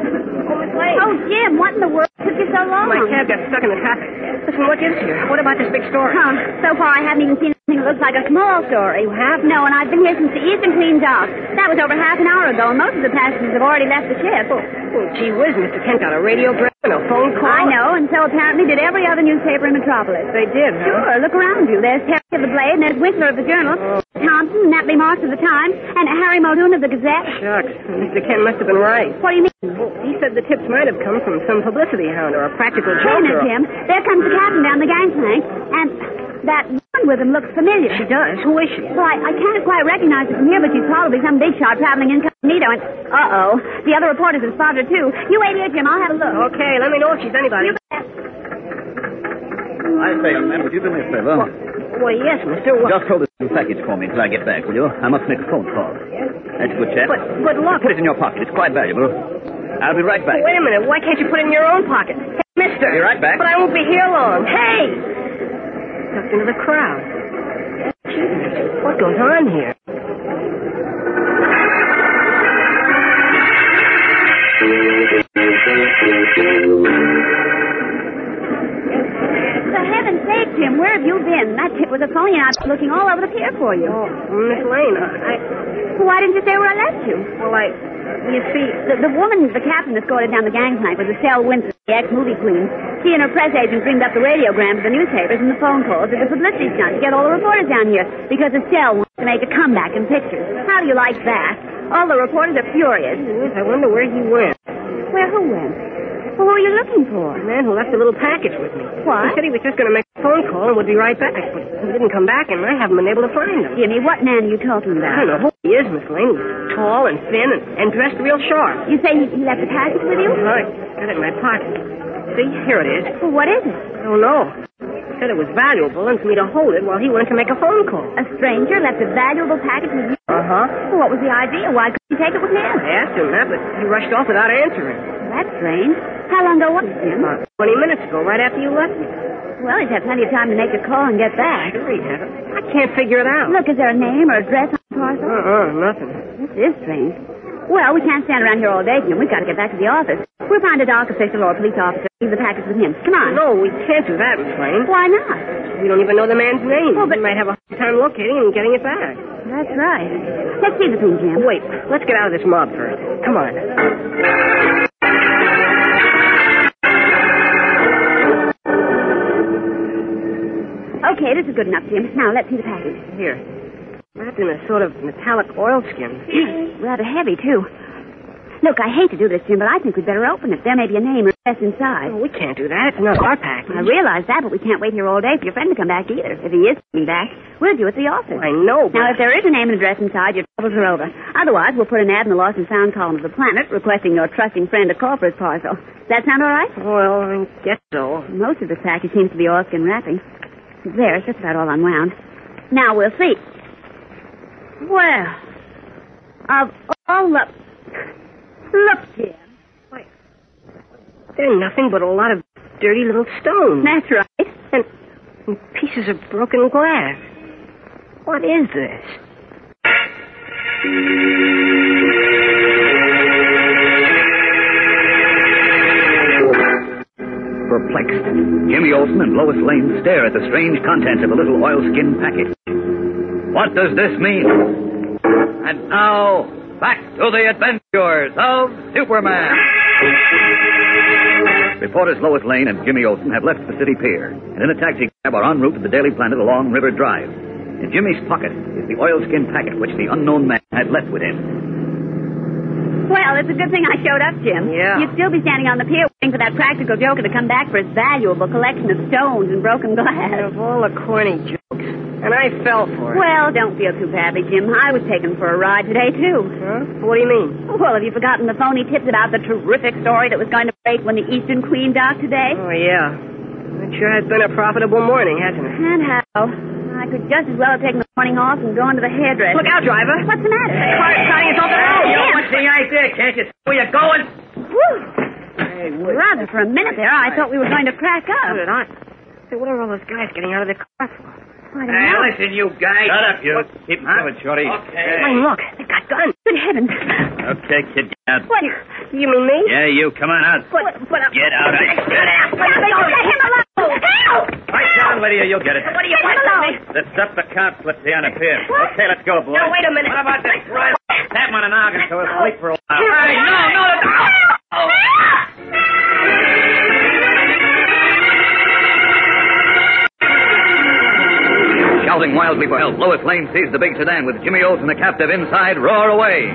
[SPEAKER 5] Oh, Miss Lane.
[SPEAKER 6] Oh, Jim, what in the world took you so long?
[SPEAKER 5] My cab got stuck in the traffic. Listen, what gives here? What about this big story?
[SPEAKER 6] Huh. So far, I haven't even seen anything that looks like a small story.
[SPEAKER 5] You have?
[SPEAKER 6] No, and I've been here since the Eastern Queen docked. That was over half an hour ago, and most of the passengers have already left the ship.
[SPEAKER 5] Oh, oh gee whiz, Mr. Kent got a radio radiogram and a phone call.
[SPEAKER 6] I know, and so apparently did every other newspaper in Metropolis.
[SPEAKER 5] They did, huh?
[SPEAKER 6] Sure, look around you. There's Terry of the Blade, and there's Whistler of the Journal, Thompson, Natalie Marks of the Times, and Harry Muldoon of the Gazette.
[SPEAKER 5] Shucks, Mr. Kent must have been right.
[SPEAKER 6] What do you mean?
[SPEAKER 5] Well, he said the tips might have come from some publicity hound or a practical
[SPEAKER 6] Wait a minute, Jim. There comes the captain down the gangplank, and that woman with him looks familiar.
[SPEAKER 5] She does. Who is she?
[SPEAKER 6] Well, I, I can't quite recognize her from here, but she's probably some big shot traveling incognito. And uh-oh, the other reporters have spotted her too. You wait here, Jim. I'll have a look.
[SPEAKER 5] Okay, let me know if she's anybody.
[SPEAKER 13] I say, young man, would you do me a favor?
[SPEAKER 5] Well, yes, mister. What?
[SPEAKER 13] Just hold this little package for me until I get back, will you? I must make a phone call. Yes? That's a good chap.
[SPEAKER 5] But, but look.
[SPEAKER 13] Put it in your pocket. It's quite valuable. I'll be right back.
[SPEAKER 5] Wait a minute. Why can't you put it in your own pocket? Hey, mister.
[SPEAKER 13] Be right back.
[SPEAKER 5] But I won't be here long. Hey! Tucked into the crowd. Gee, what goes on here? <laughs>
[SPEAKER 6] Jim, where have you been? That tip was a phony, and I've been looking all over the pier for you.
[SPEAKER 5] Oh, Miss Lane, I...
[SPEAKER 6] Why didn't you say where I left you?
[SPEAKER 5] Well, I... You see...
[SPEAKER 6] The, the woman the captain escorted down the gangplank was Estelle Winston, the ex-movie queen. She and her press agent dreamed up the radiograms of the newspapers and the phone calls and the publicity stunt to get all the reporters down here because Estelle wants to make a comeback in pictures. How do you like that? All the reporters are furious.
[SPEAKER 5] I wonder where he went.
[SPEAKER 6] Where who went? Well, who are you looking for?
[SPEAKER 5] The man who left a little package with me.
[SPEAKER 6] What?
[SPEAKER 5] He said he was just going to make a phone call and would be right back, but he didn't come back, and I haven't been able to find him.
[SPEAKER 6] Jimmy, what man are you talking about?
[SPEAKER 5] I don't know who he is, Miss Lane. He's tall and thin and, and dressed real sharp.
[SPEAKER 6] You say he, he left a package with you?
[SPEAKER 5] I got it in my pocket. See, here it is.
[SPEAKER 6] Well, what is it?
[SPEAKER 5] I don't know. Said it was valuable and for me to hold it while he went to make a phone call.
[SPEAKER 6] A stranger left a valuable package with you?
[SPEAKER 5] Uh-huh.
[SPEAKER 6] Well, what was the idea? Why couldn't you take it with him?
[SPEAKER 5] I asked him that, but he rushed off without answering.
[SPEAKER 6] That's strange. How long ago was it, Jim?
[SPEAKER 5] About 20 minutes ago, right after you left me.
[SPEAKER 6] Well, he's had plenty of time to make a call and get back.
[SPEAKER 5] Sure he. I can't figure it out.
[SPEAKER 6] Look, is there a name or address on the parcel?
[SPEAKER 5] Uh-uh, nothing.
[SPEAKER 6] This is strange. Well, we can't stand around here all day, Jim. We've got to get back to the office. We'll find a dock official or a police officer. Leave the package with him. Come on.
[SPEAKER 5] No, we can't do that, Miss Lane.
[SPEAKER 6] Why not?
[SPEAKER 5] We don't even know the man's name.
[SPEAKER 6] Oh, but-
[SPEAKER 5] We might have a hard time locating and getting it back.
[SPEAKER 6] That's right. Let's see the thing, Jim.
[SPEAKER 5] Wait, let's get out of this mob first. Come on.
[SPEAKER 6] Okay, this is good enough, Jim. Now, let's see the package.
[SPEAKER 5] Here. Wrapped in a sort of metallic oilskin. <clears throat>
[SPEAKER 6] Rather heavy, too. Look, I hate to do this, Jim, but I think we'd better open it. There may be a name or address inside.
[SPEAKER 5] Oh, we can't do that. It's not our package.
[SPEAKER 6] I realize that, but we can't wait here all day for your friend to come back either. If he is coming back, we'll do it at the office.
[SPEAKER 5] I know, but...
[SPEAKER 6] Now, if there is a name and address inside, your troubles are over. Otherwise, we'll put an ad in the Lost and Found column of the Planet requesting your trusting friend to call for his parcel. Does that sound all right?
[SPEAKER 5] Well, I guess so.
[SPEAKER 6] Most of the package seems to be oilskin wrapping. There, it's just about all unwound. Now, we'll see. Well, of all the... Look, Jim.
[SPEAKER 5] They're nothing but a lot of dirty little stones.
[SPEAKER 6] That's right.
[SPEAKER 5] And, and pieces of broken glass. What is this?
[SPEAKER 13] Perplexed, Jimmy Olsen and Lois Lane stare at the strange contents of a little oilskin package. What does this mean? And now, back to the adventures of Superman. Reporters Lois Lane and Jimmy Olsen have left the city pier and in a taxi cab are en route to the Daily Planet along River Drive. In Jimmy's pocket is the oilskin packet which the unknown man had left with him.
[SPEAKER 6] Well, it's a good thing I showed up, Jim.
[SPEAKER 5] Yeah.
[SPEAKER 6] You'd still be standing on the pier waiting for that practical joker to come back for his valuable collection of stones and broken glass.
[SPEAKER 5] Of all the corny jokes. And I fell for it.
[SPEAKER 6] Well, don't feel too badly, Jim. I was taken for a ride today, too.
[SPEAKER 5] Huh? What do you mean?
[SPEAKER 6] Well, have you forgotten the phony tips about the terrific story that was going to break when the Eastern Queen docked today?
[SPEAKER 5] Oh, yeah. It sure has been a profitable morning, hasn't it?
[SPEAKER 6] And how? I could just as well have taken the morning off and gone to the hairdresser.
[SPEAKER 5] Look out, driver.
[SPEAKER 6] What's the matter?
[SPEAKER 5] The car's starting itself to roll.
[SPEAKER 6] Jim.
[SPEAKER 13] What's the idea? Can't you see where you're going?
[SPEAKER 6] Whew. Rather, for a minute there, I thought we were going to crack
[SPEAKER 5] So
[SPEAKER 6] up.
[SPEAKER 5] did I. Say, what are all those guys getting out of the car for?
[SPEAKER 6] I don't
[SPEAKER 13] Hey,
[SPEAKER 6] know.
[SPEAKER 13] listen, you guy.
[SPEAKER 7] Shut up, you. Keep moving, Shorty.
[SPEAKER 13] Okay.
[SPEAKER 5] Hey, look, they got guns.
[SPEAKER 6] Good heavens.
[SPEAKER 7] Okay, kid, get out.
[SPEAKER 5] What? You mean me?
[SPEAKER 7] Yeah, you. Come on out.
[SPEAKER 5] But, but, uh,
[SPEAKER 7] Get out.
[SPEAKER 5] Get out. Let him alone. Help!
[SPEAKER 7] Right down, Lydia. You'll get it.
[SPEAKER 5] What do you want from me?
[SPEAKER 7] The stuff the count slipped you on a pier. Okay, let's go, boys.
[SPEAKER 5] Now, wait a minute.
[SPEAKER 7] What about this right? Tap him on the noggin so he'll sleep for a while.
[SPEAKER 13] Hey, no, no, no. Shouting wildly for help, Lois Lane sees the big sedan with Jimmy Olsen, and the captive, inside, roar away.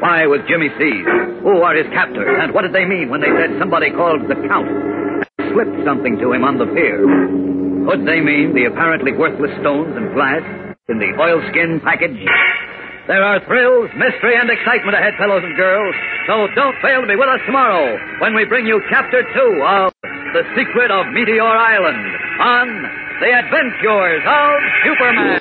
[SPEAKER 13] Why was Jimmy seized? Who are his captors? And what did they mean when they said somebody called the Count slipped something to him on the pier? Could they mean the apparently worthless stones and glass in the oilskin package? There are thrills, mystery, and excitement ahead, fellows and girls. So don't fail to be with us tomorrow when we bring you Chapter 2 of The Secret of Meteor Island on The Adventures of Superman.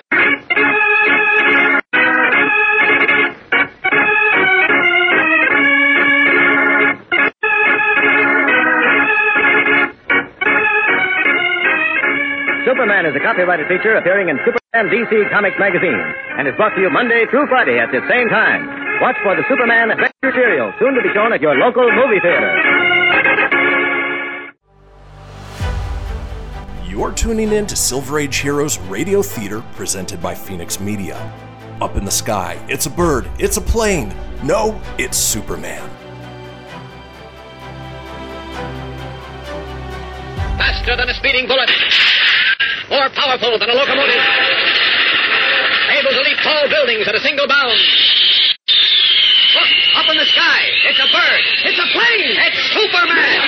[SPEAKER 15] Superman is a copyrighted feature appearing in Superman DC Comics magazine and is brought to you Monday through Friday at the same time. Watch for the Superman Adventure serial, soon to be shown at your local movie theater.
[SPEAKER 10] You're tuning in to Silver Age Heroes Radio Theater presented by Fenix Media. Up in the sky, it's a bird, it's a plane. No, it's Superman.
[SPEAKER 11] Faster than a speeding bullet. More powerful than a locomotive. Able to leap tall buildings at a single bound. Look, up in the sky. It's a bird. It's a plane. It's Superman.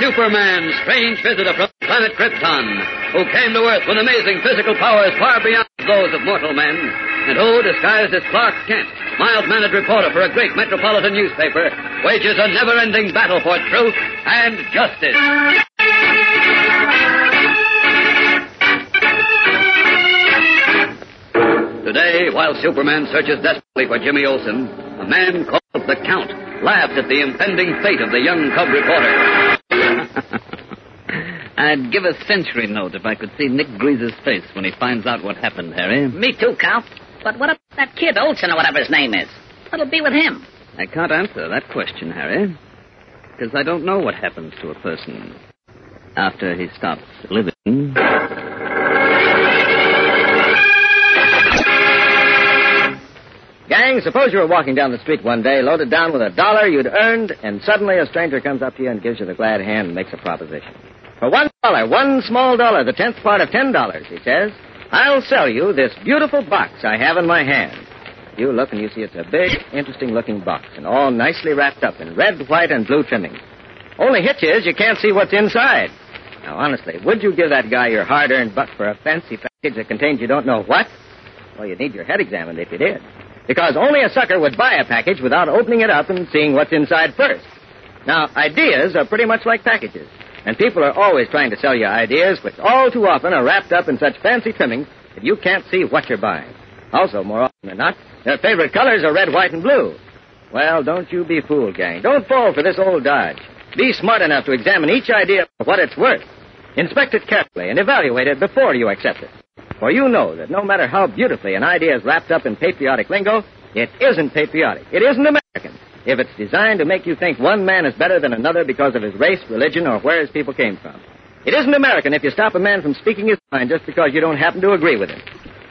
[SPEAKER 13] Superman, strange visitor from planet Krypton, who came to Earth with amazing physical powers far beyond those of mortal men, and who, disguised as Clark Kent, mild-mannered reporter for a great metropolitan newspaper, wages a never-ending battle for truth and justice. Today, while Superman searches desperately for Jimmy Olsen, a man called the Count laughed at the impending fate of the young cub reporter. <laughs>
[SPEAKER 14] I'd give a century note if I could see Nick Greaser's face when he finds out what happened, Harry.
[SPEAKER 16] Me too, Count. But what about that kid, Olsen or whatever his name is? What'll be with him?
[SPEAKER 14] I can't answer that question, Harry. Because I don't know what happens to a person after he stops living.
[SPEAKER 15] Gang, suppose you were walking down the street one day, loaded down with a dollar you'd earned, and suddenly a stranger comes up to you and gives you the glad hand and makes a proposition. For one dollar, one small dollar, the tenth part of ten dollars, he says, I'll sell you this beautiful box I have in my hand. You look and you see it's a big, interesting looking box, and all nicely wrapped up in red, white, and blue trimmings. Only hitch is you can't see what's inside. Now, honestly, would you give that guy your hard earned buck for a fancy package that contains you don't know what? Well, you'd need your head examined if you did. Because only a sucker would buy a package without opening it up and seeing what's inside first. Now, ideas are pretty much like packages. And people are always trying to sell you ideas, which all too often are wrapped up in such fancy trimmings that you can't see what you're buying. Also, more often than not, their favorite colors are red, white, and blue. Well, don't you be fooled, gang. Don't fall for this old dodge. Be smart enough to examine each idea for what it's worth. Inspect it carefully and evaluate it before you accept it. For you know that no matter how beautifully an idea is wrapped up in patriotic lingo, it isn't patriotic. It isn't American. If it's designed to make you think one man is better than another because of his race, religion, or where his people came from. It isn't American if you stop a man from speaking his mind just because you don't happen to agree with him.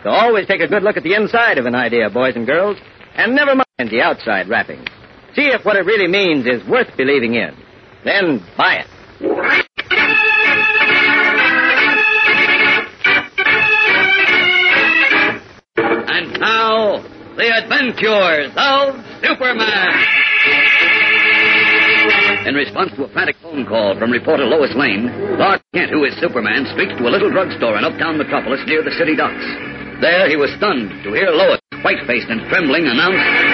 [SPEAKER 15] So always take a good look at the inside of an idea, boys and girls, and never mind the outside wrappings. See if what it really means is worth believing in. Then buy it.
[SPEAKER 13] And now, the adventures of Superman. In response to a frantic phone call from reporter Lois Lane, Clark Kent, who is Superman, streaked to a little drugstore in uptown Metropolis near the city docks. There he was stunned to hear Lois, white-faced and trembling, announce...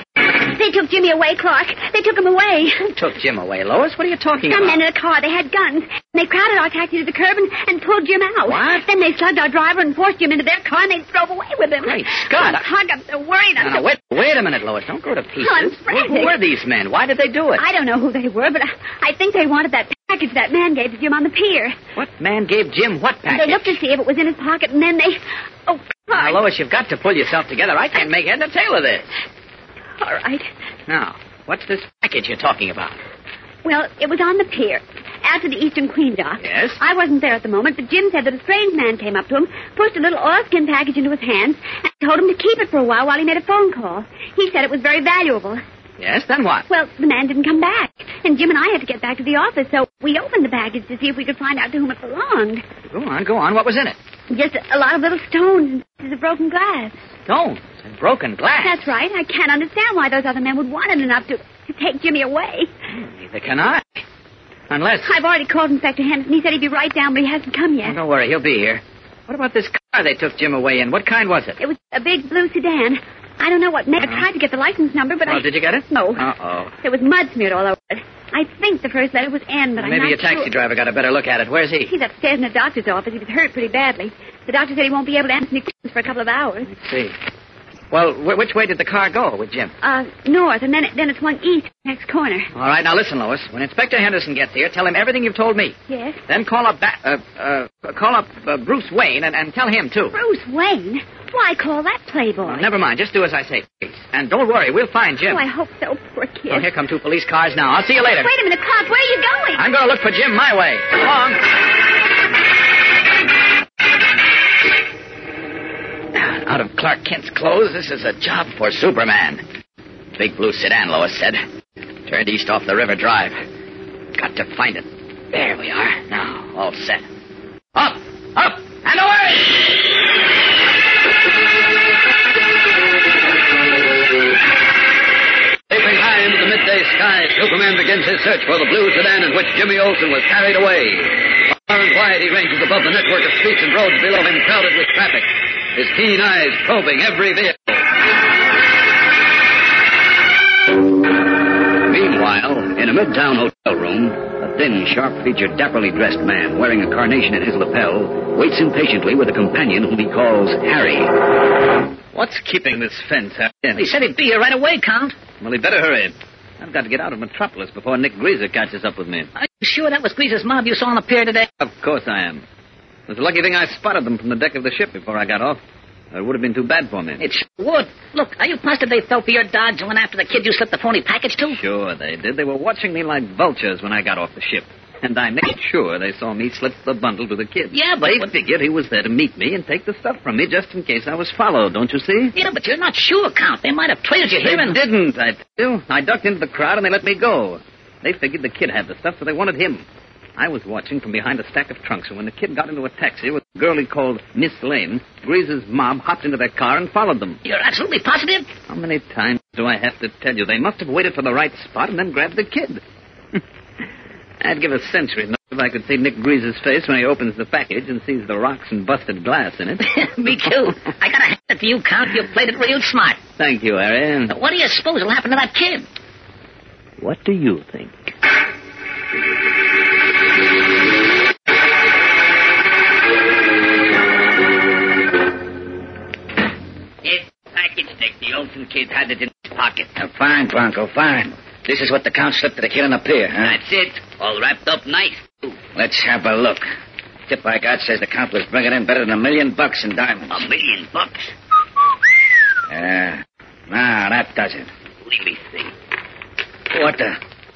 [SPEAKER 6] The They took Jimmy away, Clark. They took him away.
[SPEAKER 12] Who <laughs> took Jim away, Lois? What are you talking
[SPEAKER 6] Some
[SPEAKER 12] about?
[SPEAKER 6] Some men in a car. They had guns. They crowded our taxi to the curb and, and pulled Jim out.
[SPEAKER 12] What?
[SPEAKER 6] Then they slugged our driver and forced Jim into their car and they drove away with him.
[SPEAKER 12] Great Scott,
[SPEAKER 6] Oh, I got so worried. I
[SPEAKER 12] No, no, wait, wait a minute, Lois. Don't go to pieces.
[SPEAKER 6] Oh, I'm frantic.
[SPEAKER 12] Who were these men? Why did they do it?
[SPEAKER 6] I don't know who they were, but I, I think they wanted that package that man gave to Jim on the pier.
[SPEAKER 12] What man gave Jim what package?
[SPEAKER 6] They looked to see if it was in his pocket, and then they. Oh,
[SPEAKER 12] Now,
[SPEAKER 6] Clark.
[SPEAKER 12] Lois, you've got to pull yourself together. I can't make head or tail of this.
[SPEAKER 6] All right.
[SPEAKER 12] Now, what's this package you're talking about?
[SPEAKER 6] Well, it was on the pier, after the Eastern Queen dock.
[SPEAKER 12] Yes?
[SPEAKER 6] I wasn't there at the moment, but Jim said that a strange man came up to him, pushed a little oilskin package into his hands, and told him to keep it for a while while he made a phone call. He said it was very valuable.
[SPEAKER 12] Yes, then what?
[SPEAKER 6] Well, the man didn't come back, and Jim and I had to get back to the office, so we opened the package to see if we could find out to whom it belonged.
[SPEAKER 12] Go on, go on. What was in it?
[SPEAKER 6] Just a, lot of little stones and pieces of broken glass.
[SPEAKER 12] Stones and broken glass.
[SPEAKER 6] That's right. I can't understand why those other men would want it enough to, to take Jimmy away.
[SPEAKER 12] Hmm, neither can I. Unless.
[SPEAKER 6] I've already called Inspector Henderson. He said he'd be right down, but he hasn't come yet.
[SPEAKER 12] Don't worry, he'll be here. What about this car they took Jim away in? What kind was it?
[SPEAKER 6] It was a big blue sedan. I don't know what make. I tried to get the license number, but
[SPEAKER 12] oh,
[SPEAKER 6] I.
[SPEAKER 12] did you get it?
[SPEAKER 6] No.
[SPEAKER 12] Uh-oh.
[SPEAKER 6] There was mud smeared all over it. I think the first letter was N, but I'm
[SPEAKER 12] Maybe your taxi
[SPEAKER 6] sure.
[SPEAKER 12] driver got a better look at it. Where's he?
[SPEAKER 6] He's upstairs in the doctor's office. He was hurt pretty badly. The doctor said he won't be able to answer any questions for a couple of hours.
[SPEAKER 12] Let's see. Well, wh- which way did the car go with Jim?
[SPEAKER 6] Uh, north, and then it, then it's one east, next corner.
[SPEAKER 12] All right, now listen, Lois. When Inspector Henderson gets here, tell him everything you've told me.
[SPEAKER 6] Yes.
[SPEAKER 12] Then call up ba- uh, uh, call up uh, Bruce Wayne and, and tell him too.
[SPEAKER 6] Bruce Wayne? Why call that playboy?
[SPEAKER 12] Well, never mind. Just do as I say, please. And don't worry, we'll find Jim.
[SPEAKER 6] Oh, I hope so, poor kid.
[SPEAKER 12] Well, here come two police cars now. I'll see you later.
[SPEAKER 6] Wait a minute, Clark. Where are you going?
[SPEAKER 12] I'm going to look for Jim my way. Come along. Out of Clark Kent's clothes, this is a job for Superman. Big blue sedan, Lois said. Turned east off the River Drive. Got to find it. There we are. Now, all set. Up, up, and away!
[SPEAKER 13] Leaping high into the midday sky, Superman begins his search for the blue sedan in which Jimmy Olsen was carried away. Far and wide, he ranges above the network of streets and roads below him crowded with traffic, his keen eyes probing every vehicle. Meanwhile, in a midtown hotel room, a thin, sharp-featured, dapperly dressed man wearing a carnation in his lapel waits impatiently with a companion whom he calls Harry.
[SPEAKER 14] What's keeping this fence out?
[SPEAKER 16] He said he'd be here right away, Count.
[SPEAKER 14] Well, he better hurry. I've got to get out of Metropolis before Nick Greaser catches up with me.
[SPEAKER 16] Are you sure that was Greaser's mob you saw on the pier today?
[SPEAKER 14] Of course I am. It was a lucky thing I spotted them from the deck of the ship before I got off. It would have been too bad for me.
[SPEAKER 16] It sure would. Look, are you positive they fell for your dodge and went after the kid you slipped the phony package to?
[SPEAKER 14] Sure they did. They were watching me like vultures when I got off the ship. And I made sure they saw me slip the bundle to the kid.
[SPEAKER 16] Yeah, but-
[SPEAKER 14] They figured he was there to meet me and take the stuff from me just in case I was followed, don't you see?
[SPEAKER 16] Yeah, but you're not sure, Count. They might have trailed you
[SPEAKER 14] They
[SPEAKER 16] here and...
[SPEAKER 14] didn't, I tell you. I ducked into the crowd and they let me go. They figured the kid had the stuff, so they wanted him. I was watching from behind a stack of trunks, and when the kid got into a taxi with a girl he called Miss Lane, Greaser's mob hopped into their car and followed them.
[SPEAKER 16] You're absolutely positive?
[SPEAKER 14] How many times do I have to tell you? They must have waited for the right spot and then grabbed the kid. <laughs> I'd give a century if I could see Nick Greaser's face when he opens the package and sees the rocks and busted glass in it. <laughs>
[SPEAKER 16] Me too. I gotta hand it to you, Count. You played it real smart.
[SPEAKER 14] Thank you, Harry.
[SPEAKER 16] What do you suppose will happen to that kid?
[SPEAKER 14] What do you think?
[SPEAKER 16] Package, Nick. The Olsen kid had it in his pocket.
[SPEAKER 15] fine, Bronco, fine. This is what the count slipped to the kid on the pier, huh?
[SPEAKER 16] That's it. All wrapped up nice.
[SPEAKER 15] Let's have a look. Tip I got says the count was bringing in better than a million bucks in diamonds.
[SPEAKER 16] A million bucks.
[SPEAKER 15] Yeah. Now, that does it.
[SPEAKER 16] Let me see.
[SPEAKER 15] What the?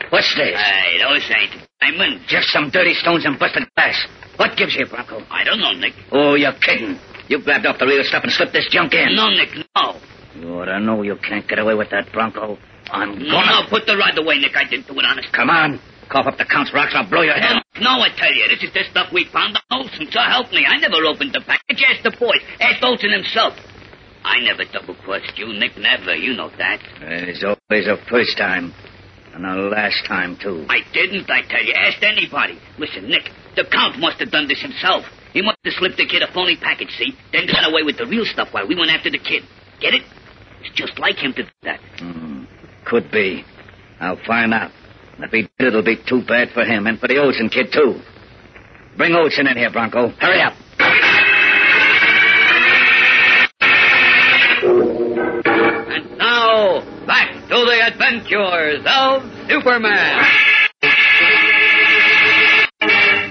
[SPEAKER 15] What's this?
[SPEAKER 16] Hey, those ain't diamonds.
[SPEAKER 15] Just some dirty stones and busted glass. What gives you, Bronco?
[SPEAKER 16] I don't know, Nick.
[SPEAKER 15] Oh, you're kidding. You grabbed off the real stuff and slipped this junk in.
[SPEAKER 16] No, Nick, no.
[SPEAKER 15] You ought to know you can't get away with that, Bronco. I'm gonna...
[SPEAKER 16] no, put the rod away, Nick. I didn't do it honest.
[SPEAKER 15] Come on. Cough up the count's rocks, I'll blow your head.
[SPEAKER 16] No, no, I tell you, this is the stuff we found on Olsen, so help me. I never opened the package. Ask the boys. Ask Olsen himself. I never double-crossed you, Nick, never. You know that.
[SPEAKER 15] There's always a first time. And a last time, too.
[SPEAKER 16] I didn't, I tell you. Ask anybody. Listen, Nick, the Count must have done this himself. He must have slipped the kid a phony package, see? Then got away with the real stuff while we went after the kid. Get it? It's just like him to do that.
[SPEAKER 15] Hmm.
[SPEAKER 17] Could be. I'll find out. If he did, it'll be too bad for him and for the Olsen kid, too. Bring Olsen in here, Bronco. Hurry up.
[SPEAKER 18] And now, back to the adventures of Superman.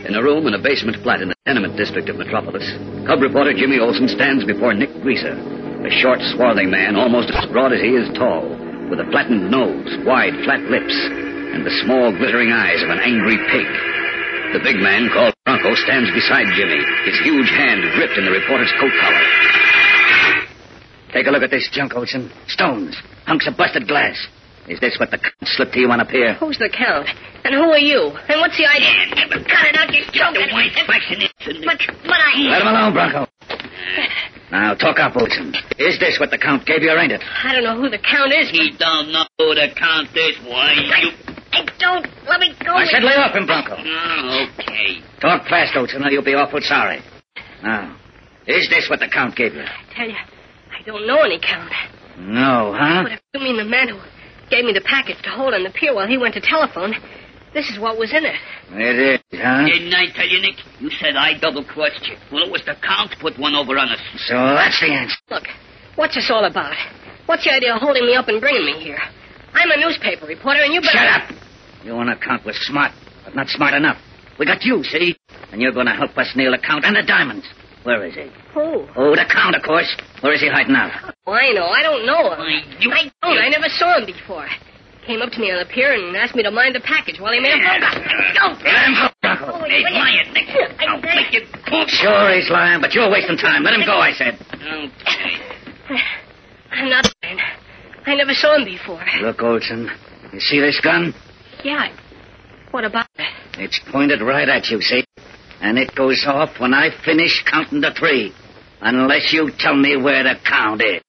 [SPEAKER 17] In a room in a basement flat in the tenement district of Metropolis, cub reporter Jimmy Olsen stands before Nick Greaser, a short, swarthy man almost as broad as he is tall, with a flattened nose, wide, flat lips, and the small, glittering eyes of an angry pig. The big man, called Bronco, stands beside Jimmy, his huge hand gripped in the reporter's coat collar. Take a look at this junk, Olsen. Stones, hunks of busted glass. Is this what the c- slipped to you on a pier?
[SPEAKER 5] Who's the count? And who are you? And what's the idea?
[SPEAKER 18] Cut it out, you choking. The.
[SPEAKER 5] But, but I...
[SPEAKER 17] Let him alone, Bronco. Now, talk up, Olsen. Is this what the Count gave you, or ain't it?
[SPEAKER 5] I don't know who the count is.
[SPEAKER 18] He don't know who the count is. Why, you...
[SPEAKER 5] I don't. Let me go.
[SPEAKER 17] I said lay off him, Bronco.
[SPEAKER 18] Oh, okay.
[SPEAKER 17] Talk fast, Olsen, or you'll be awful sorry. Now, is this what the Count gave you?
[SPEAKER 5] I tell you, I don't know any count.
[SPEAKER 17] No, huh?
[SPEAKER 5] But if you mean the man who gave me the package to hold on the pier while he went to telephone, this is what was in it.
[SPEAKER 17] It is, huh?
[SPEAKER 18] Didn't I tell you, Nick? You said I double-crossed you. Well, it was the count put one over on us.
[SPEAKER 17] So that's the answer.
[SPEAKER 5] Look, what's this all about? What's the idea of holding me up and bringing me here? I'm a newspaper reporter, and you better...
[SPEAKER 17] Shut up! You and the Count was smart, but not smart enough. We got you, see? And you're going to help us nail the Count and the diamonds. Where is he?
[SPEAKER 5] Who?
[SPEAKER 17] Oh, the Count, of course. Where is he hiding out?
[SPEAKER 5] Oh, I know. I don't know him. I don't. I never saw him before. Came up to me on the pier and asked me to mind the package while he made a phone call. Don't!
[SPEAKER 17] Let him go.
[SPEAKER 5] Oh,
[SPEAKER 18] Hey, lying, Nick. I'll make you...
[SPEAKER 17] Sure, he's lying, but you're wasting time. Let him go, I said.
[SPEAKER 18] Okay.
[SPEAKER 5] I'm not lying. I never saw him before.
[SPEAKER 17] Look, Olsen, You see this gun?
[SPEAKER 5] Yeah. What about it?
[SPEAKER 17] It's pointed right at you, see? And it goes off when I finish counting to three. Unless you tell me where the count is.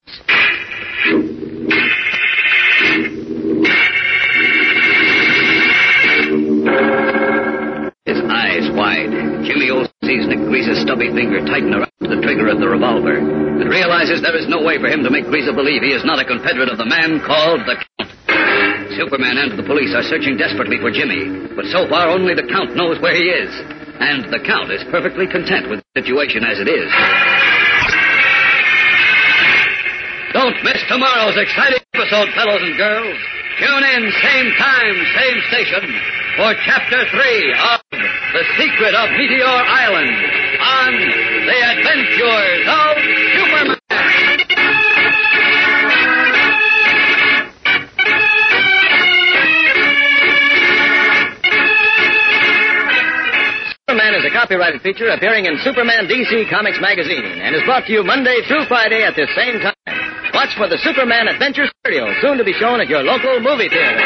[SPEAKER 13] His eyes wide, Jimmy Olsen sees Nick stubby finger tighten around the trigger of the revolver and realizes there is no way for him to make Greaser believe he is not a confederate of the man called the Count. Superman and the police are searching desperately for Jimmy, but so far only the Count knows where he is. And the Count is perfectly content with the situation as it is. Don't miss tomorrow's exciting episode, fellows and girls. Tune in, same time, same station, for Chapter 3 of The Secret of Meteor Island on The Adventures of Superman.
[SPEAKER 2] Superman is a copyrighted feature appearing in Superman DC Comics magazine and is brought to you Monday through Friday at this same time. Watch for the Superman Adventure serial, soon to be shown at your local movie theater.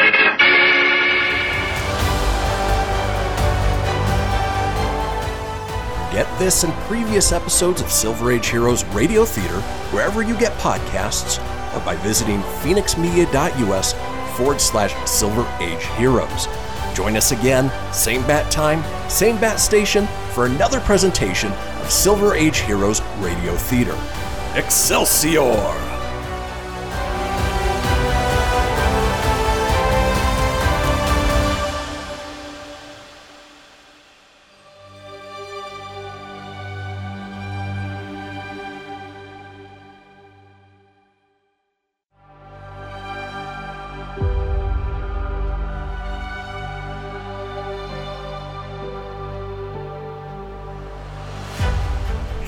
[SPEAKER 10] Get this and previous episodes of Silver Age Heroes Radio Theater wherever you get podcasts or by visiting fenixmedia.us forward slash Silver Age Heroes. Join us again, same bat time, same bat station, for another presentation of Silver Age Heroes Radio Theater. Excelsior!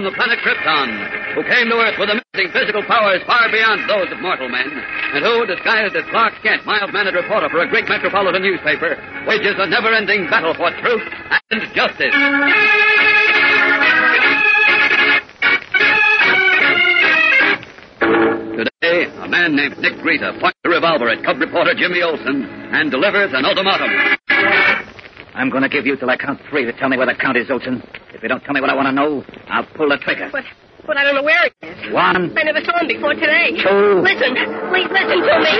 [SPEAKER 13] from the planet Krypton, who came to Earth with amazing physical powers far beyond those of mortal men, and who, disguised as Clark Kent, mild-mannered reporter for a great metropolitan newspaper, wages a never-ending battle for truth and justice. Today, a man named Nick Greaser points a revolver at cub reporter Jimmy Olsen and delivers an ultimatum.
[SPEAKER 17] I'm going to give you till I count three to tell me where the count is, Olsen. If you don't tell me what I want to know, I'll pull the trigger.
[SPEAKER 5] But, but I don't know where he is.
[SPEAKER 17] One.
[SPEAKER 5] I never saw him before today.
[SPEAKER 17] Two.
[SPEAKER 5] Listen, please listen to me.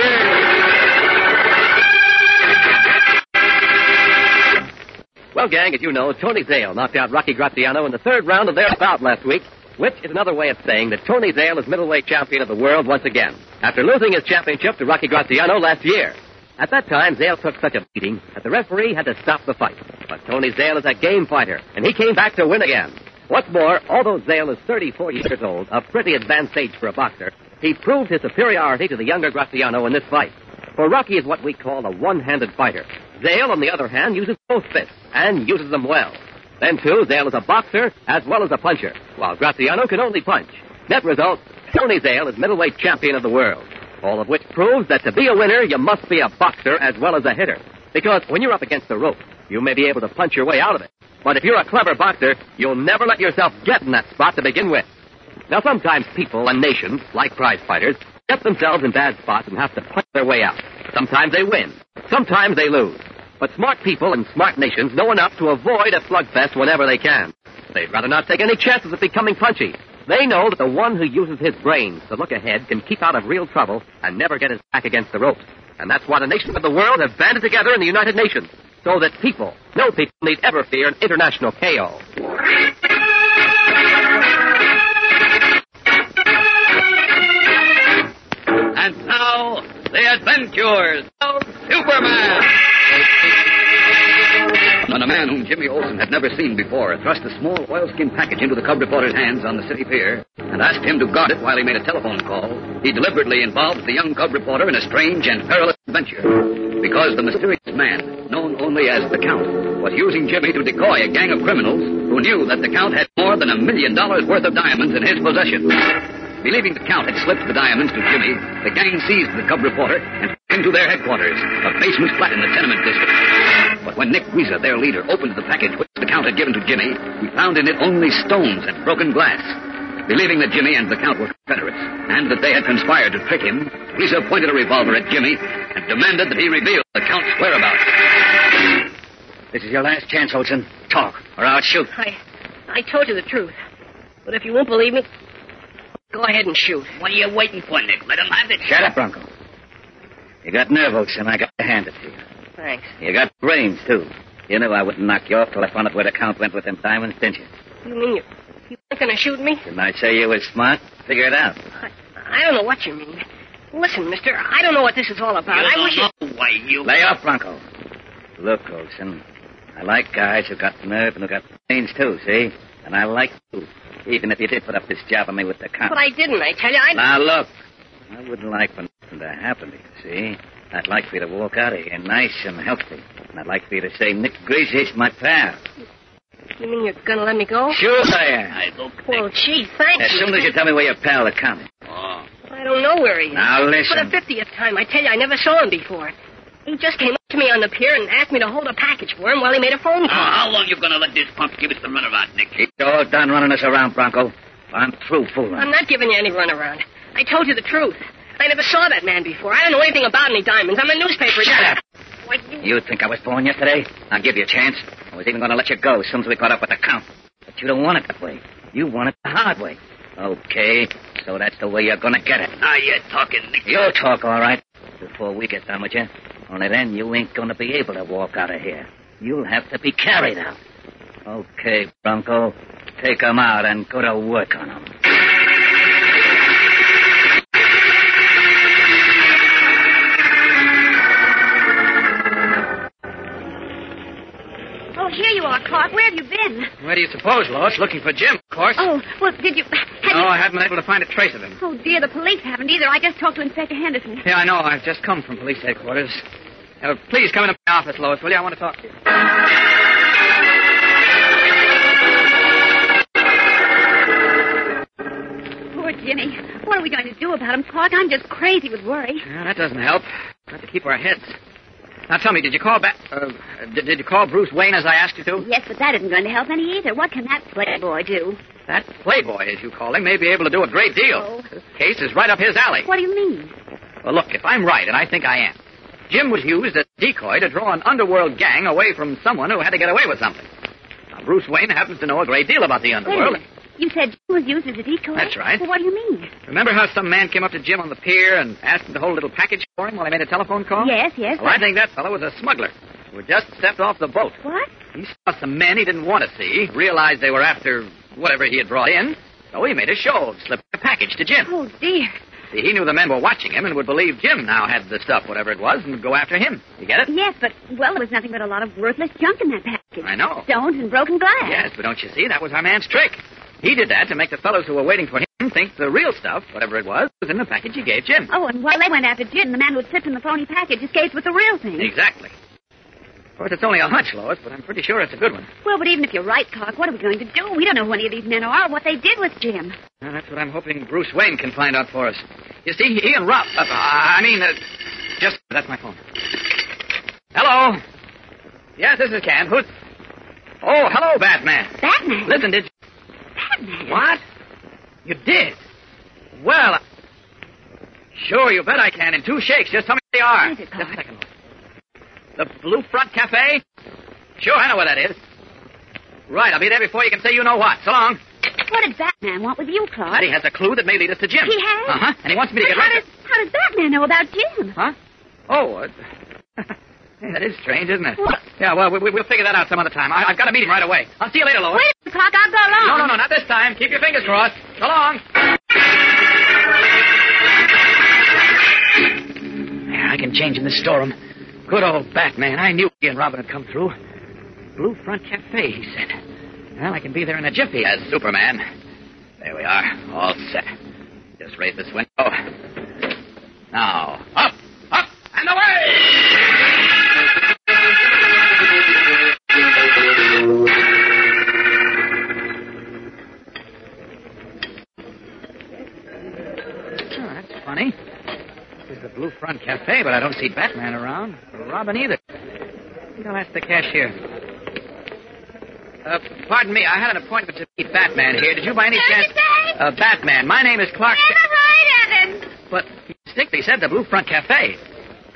[SPEAKER 19] Well, gang, as you know, Tony Zale knocked out Rocky Graziano in the third round of their bout last week, which is another way of saying that Tony Zale is middleweight champion of the world once again, after losing his championship to Rocky Graziano last year. At that time, Zale took such a beating that the referee had to stop the fight. But Tony Zale is a game fighter, and he came back to win again. What's more, although Zale is 34 years old, a pretty advanced age for a boxer, he proved his superiority to the younger Graziano in this fight. For Rocky is what we call a one-handed fighter. Zale, on the other hand, uses both fists, and uses them well. Then, too, Zale is a boxer as well as a puncher, while Graziano can only punch. Net result, Tony Zale is middleweight champion of the world. All of which proves that to be a winner, you must be a boxer as well as a hitter. Because when you're up against the rope, you may be able to punch your way out of it. But if you're a clever boxer, you'll never let yourself get in that spot to begin with. Now, sometimes people and nations, like prize fighters, get themselves in bad spots and have to punch their way out. Sometimes they win. Sometimes they lose. But smart people and smart nations know enough to avoid a slugfest whenever they can. They'd rather not take any chances of becoming punchy. They know that the one who uses his brains to look ahead can keep out of real trouble and never get his back against the ropes. And that's why the nations of the world have banded together in the United Nations. So that people, no people, need ever fear an international KO.
[SPEAKER 13] And now, the adventures of Superman. When a man whom Jimmy Olsen had never seen before thrust a small oilskin package into the cub reporter's hands on the city pier and asked him to guard it while he made a telephone call, he deliberately involved the young cub reporter in a strange and perilous adventure. Because the mysterious man, known only as the Count, was using Jimmy to decoy a gang of criminals who knew that the Count had more than a million dollars worth of diamonds in his possession. Believing the Count had slipped the diamonds to Jimmy, the gang seized the cub reporter and took him to their headquarters, a basement flat in the tenement district. But when Nick Weezer, their leader, opened the package which the Count had given to Jimmy, he found in it only stones and broken glass. Believing that Jimmy and the Count were Confederates, and that they had conspired to trick him, Weezer pointed a revolver at Jimmy and demanded that he reveal the Count's whereabouts.
[SPEAKER 17] This is your last chance, Olsen. Talk, or I'll shoot.
[SPEAKER 5] I, I told you the truth. But if you won't believe me, go ahead and shoot.
[SPEAKER 20] What are you waiting for, Nick? Let him have it.
[SPEAKER 17] Shut up, Bronco. You got nerve, Olsen. I got to hand it to you.
[SPEAKER 5] Thanks.
[SPEAKER 17] You got brains, too. You knew I wouldn't knock you off till I found out where the Count went with them diamonds, didn't you?
[SPEAKER 5] You mean you, you weren't gonna shoot me?
[SPEAKER 17] Didn't I say you was smart? Figure it out.
[SPEAKER 5] I don't know what you mean. Listen, mister, I don't know what this is all about.
[SPEAKER 20] You
[SPEAKER 5] I
[SPEAKER 20] don't
[SPEAKER 5] wish
[SPEAKER 20] know why you...
[SPEAKER 17] Lay off, Bronco. Look, Olsen, I like guys who got nerve and who got brains, too, see? And I like you, even if you did put up this job on me with the Count.
[SPEAKER 5] But I didn't, I tell you. I...
[SPEAKER 17] Now, look, I wouldn't like for nothing to happen to you, see? I'd like for you to walk out of here nice and healthy. And I'd like for you to say, Nick Greaser's my pal.
[SPEAKER 5] You mean you're gonna let me go?
[SPEAKER 17] Sure I am.
[SPEAKER 20] I look.
[SPEAKER 5] Well, gee, thank
[SPEAKER 17] As
[SPEAKER 5] you.
[SPEAKER 17] soon as you tell me where your pal is coming. is.
[SPEAKER 20] Oh.
[SPEAKER 5] I don't know where he is.
[SPEAKER 17] Now, listen.
[SPEAKER 5] For the fiftieth time, I tell you, I never saw him before. He just came up to me on the pier and asked me to hold a package for him while he made a phone call.
[SPEAKER 20] Now, how long you gonna let this punk give us the runaround, Nick?
[SPEAKER 17] He's all done running us around, Bronco. I'm through fooling.
[SPEAKER 5] I'm not giving you any runaround. I told you the truth. I never saw that man before. I don't know anything about any diamonds. I'm a newspaper.
[SPEAKER 17] Shut up.
[SPEAKER 5] What, you...
[SPEAKER 17] You think I was born yesterday? I'll give you a chance. I was even going to let you go as soon as we caught up with the Count. But you don't want it that way. You want it the hard way. Okay, so that's the way you're going to get it.
[SPEAKER 20] Now you're talking, Nick.
[SPEAKER 17] You'll talk, all right, before we get done with you. Only then you ain't going to be able to walk out of here. You'll have to be carried out. Okay, Bronco, take 'em out and go to work on 'em.
[SPEAKER 6] Oh, here you are, Clark. Where have you been?
[SPEAKER 14] Where do you suppose, Lois? Looking for Jim, of course.
[SPEAKER 6] Oh, well, did you...
[SPEAKER 14] No, I haven't been able to find a trace of him.
[SPEAKER 6] Oh, dear, the police haven't either. I just talked to Inspector Henderson.
[SPEAKER 14] Yeah, I know. I've just come from police headquarters. Uh, please come into my office, Lois, will you? I want to talk to you. Poor Jimmy.
[SPEAKER 6] What are we going to do about him, Clark? I'm just crazy with worry.
[SPEAKER 14] Yeah, that doesn't help. We'll have to keep our heads. Now tell me, did you call back? Uh, did, did you call Bruce Wayne as I asked you to?
[SPEAKER 6] Yes, but that isn't going to help any either. What can that playboy do?
[SPEAKER 14] That playboy, as you call him, may be able to do a great deal. This case is right up his alley.
[SPEAKER 6] What do you mean?
[SPEAKER 14] Well, look, if I'm right, and I think I am, Jim was used as a decoy to draw an underworld gang away from someone who had to get away with something. Now, Bruce Wayne happens to know a great deal about the underworld.
[SPEAKER 6] You said Jim was used as a decoy?
[SPEAKER 14] That's right.
[SPEAKER 6] Well, what do you mean?
[SPEAKER 14] Remember how some man came up to Jim on the pier and asked him to hold a little package for him while he made a telephone call?
[SPEAKER 6] Yes, yes.
[SPEAKER 14] Well, I think that fellow was a smuggler who had just stepped off the boat.
[SPEAKER 6] What?
[SPEAKER 14] He saw some men he didn't want to see, realized they were after whatever he had brought in, so he made a show of slipping a package to Jim.
[SPEAKER 6] Oh, dear.
[SPEAKER 14] See, he knew the men were watching him and would believe Jim now had the stuff, whatever it was, and would go after him. You get it?
[SPEAKER 6] Yes, but, well, there was nothing but a lot of worthless junk in that package.
[SPEAKER 14] I know.
[SPEAKER 6] Stones and broken glass.
[SPEAKER 14] Yes, but don't you see? That was our man's trick. He did that to make the fellows who were waiting for him think the real stuff, whatever it was, was in the package he gave Jim.
[SPEAKER 6] Oh, and while they went after Jim, the man who had slipped in the phony package escaped with the real thing.
[SPEAKER 14] Exactly. Of course, it's only a hunch, Lois, but I'm pretty sure it's a good one.
[SPEAKER 6] Well, but even if you're right, Clark, what are we going to do? We don't know who any of these men are or what they did with Jim.
[SPEAKER 14] Well, that's what I'm hoping Bruce Wayne can find out for us. You see, he and Rob. Uh, I mean, uh, just. That's my phone. Hello? Yes, this is Kent. Who's. Oh, hello, Batman.
[SPEAKER 6] Batman?
[SPEAKER 14] Listen, did.
[SPEAKER 6] Batman?
[SPEAKER 14] What? You did? Well. Sure, you bet I can. In two shakes. Just tell me where they are.
[SPEAKER 6] Is it, Clark?
[SPEAKER 14] Just a second. The Blue Front Cafe? Sure, I know where that is. Right, I'll be there before you can say you know what. So long.
[SPEAKER 6] What did Batman want with you, Clark?
[SPEAKER 14] But he has a clue that may lead us to Jim.
[SPEAKER 6] He has?
[SPEAKER 14] Uh-huh. And he wants me to
[SPEAKER 6] But
[SPEAKER 14] get
[SPEAKER 6] how
[SPEAKER 14] right.
[SPEAKER 6] Does, how does Batman know about Jim?
[SPEAKER 14] Huh? Oh, uh, hey, <laughs> that is strange, isn't it? Yeah, well, we, we- we'll figure that out some other time. I, I've got to meet him right away. I'll see you later, Lois.
[SPEAKER 6] Wait a minute, Clark. I'll go along.
[SPEAKER 14] No, no, no, not this time. Keep your fingers crossed. So long. I can change in this storm. Good old Batman. I knew he and Robin had come through. Blue Front Cafe, he said. Well, I can be there in a jiffy as Superman. There we are, all set. Just raise this window. Now, up, up, and away! Oh, that's funny. This is the Blue Front Cafe, but I don't see Batman around. Or Robin either. I think I'll ask the cashier. Uh, pardon me, I had an appointment to meet Batman here. Did you by any chance... Uh, Batman, my name is Clark...
[SPEAKER 6] right, Evan.
[SPEAKER 14] But he distinctly said the Blue Front Cafe.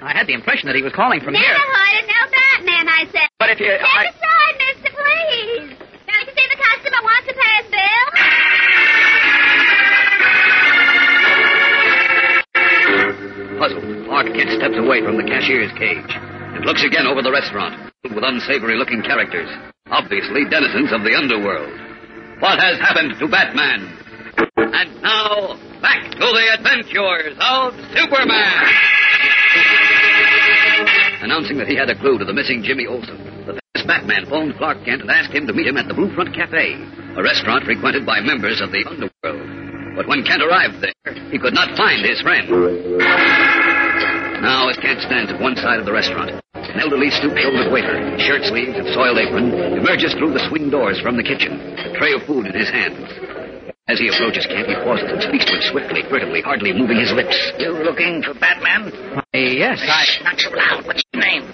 [SPEAKER 14] I had the impression that he was calling from
[SPEAKER 6] Never
[SPEAKER 14] here.
[SPEAKER 6] heard of no Batman, I said.
[SPEAKER 14] But if you...
[SPEAKER 6] Step
[SPEAKER 14] I...
[SPEAKER 13] Puzzled, Clark Kent steps away from the cashier's cage and looks again over the restaurant, with unsavory looking characters, obviously denizens of the underworld. What has happened to Batman? And now, back to the adventures of Superman! Announcing that he had a clue to the missing Jimmy Olsen, the famous Batman phoned Clark Kent and asked him to meet him at the Blue Front Cafe, a restaurant frequented by members of the underworld. But when Kent arrived there, he could not find his friend. Now, as Kent stands at one side of the restaurant, an elderly stoop-shouldered waiter, in shirt sleeves and soiled apron, emerges through the swing doors from the kitchen, a tray of food in his hands. As he approaches Kent, he pauses and speaks to him swiftly, furtively, hardly moving his lips.
[SPEAKER 16] You looking for Batman?
[SPEAKER 14] yes, I...
[SPEAKER 16] Not so loud. What's your name?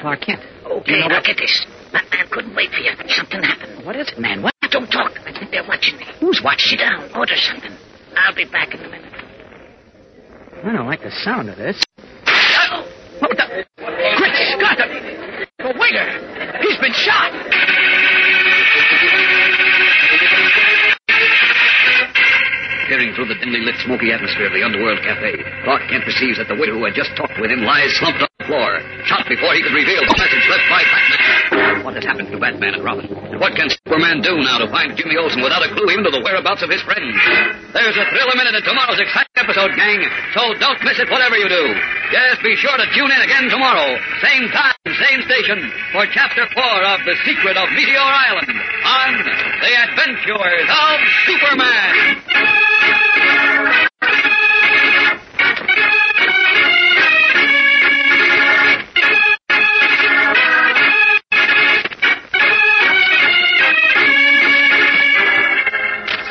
[SPEAKER 14] Clark Kent.
[SPEAKER 16] Okay,
[SPEAKER 14] You know
[SPEAKER 16] now
[SPEAKER 14] what-
[SPEAKER 16] get this. Batman couldn't wait for you. Something happened.
[SPEAKER 14] What is it, man? What?
[SPEAKER 16] Don't talk. I think they're watching me. Who's watching? Sit down. Order something. I'll be back in a minute.
[SPEAKER 14] I don't like the sound of this.
[SPEAKER 16] Oh,
[SPEAKER 14] What the... Great Scott! The, the waiter! He's been shot!
[SPEAKER 13] Peering through the dimly lit, smoky atmosphere of the underworld cafe, Clark Kent perceives that the waiter who had just talked with him lies slumped on the floor, shot before he could reveal the message left by Batman. What has happened to Batman and Robin? What can Superman do now to find Jimmy Olsen without a clue even to the whereabouts of his friends? There's a thrill a minute in tomorrow's exciting episode, gang, so don't miss it whatever you do. Yes, be sure to tune in again tomorrow, same time, same station, for Chapter 4 of The Secret of Meteor Island on The Adventures of Superman.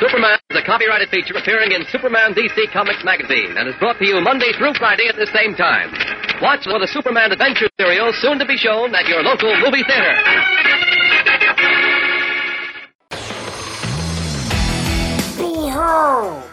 [SPEAKER 19] Superman is a copyrighted feature appearing in Superman DC Comics magazine and is brought to you Monday through Friday at the same time. Watch for the Superman Adventure serial soon to be shown at your local movie theater.
[SPEAKER 8] Behold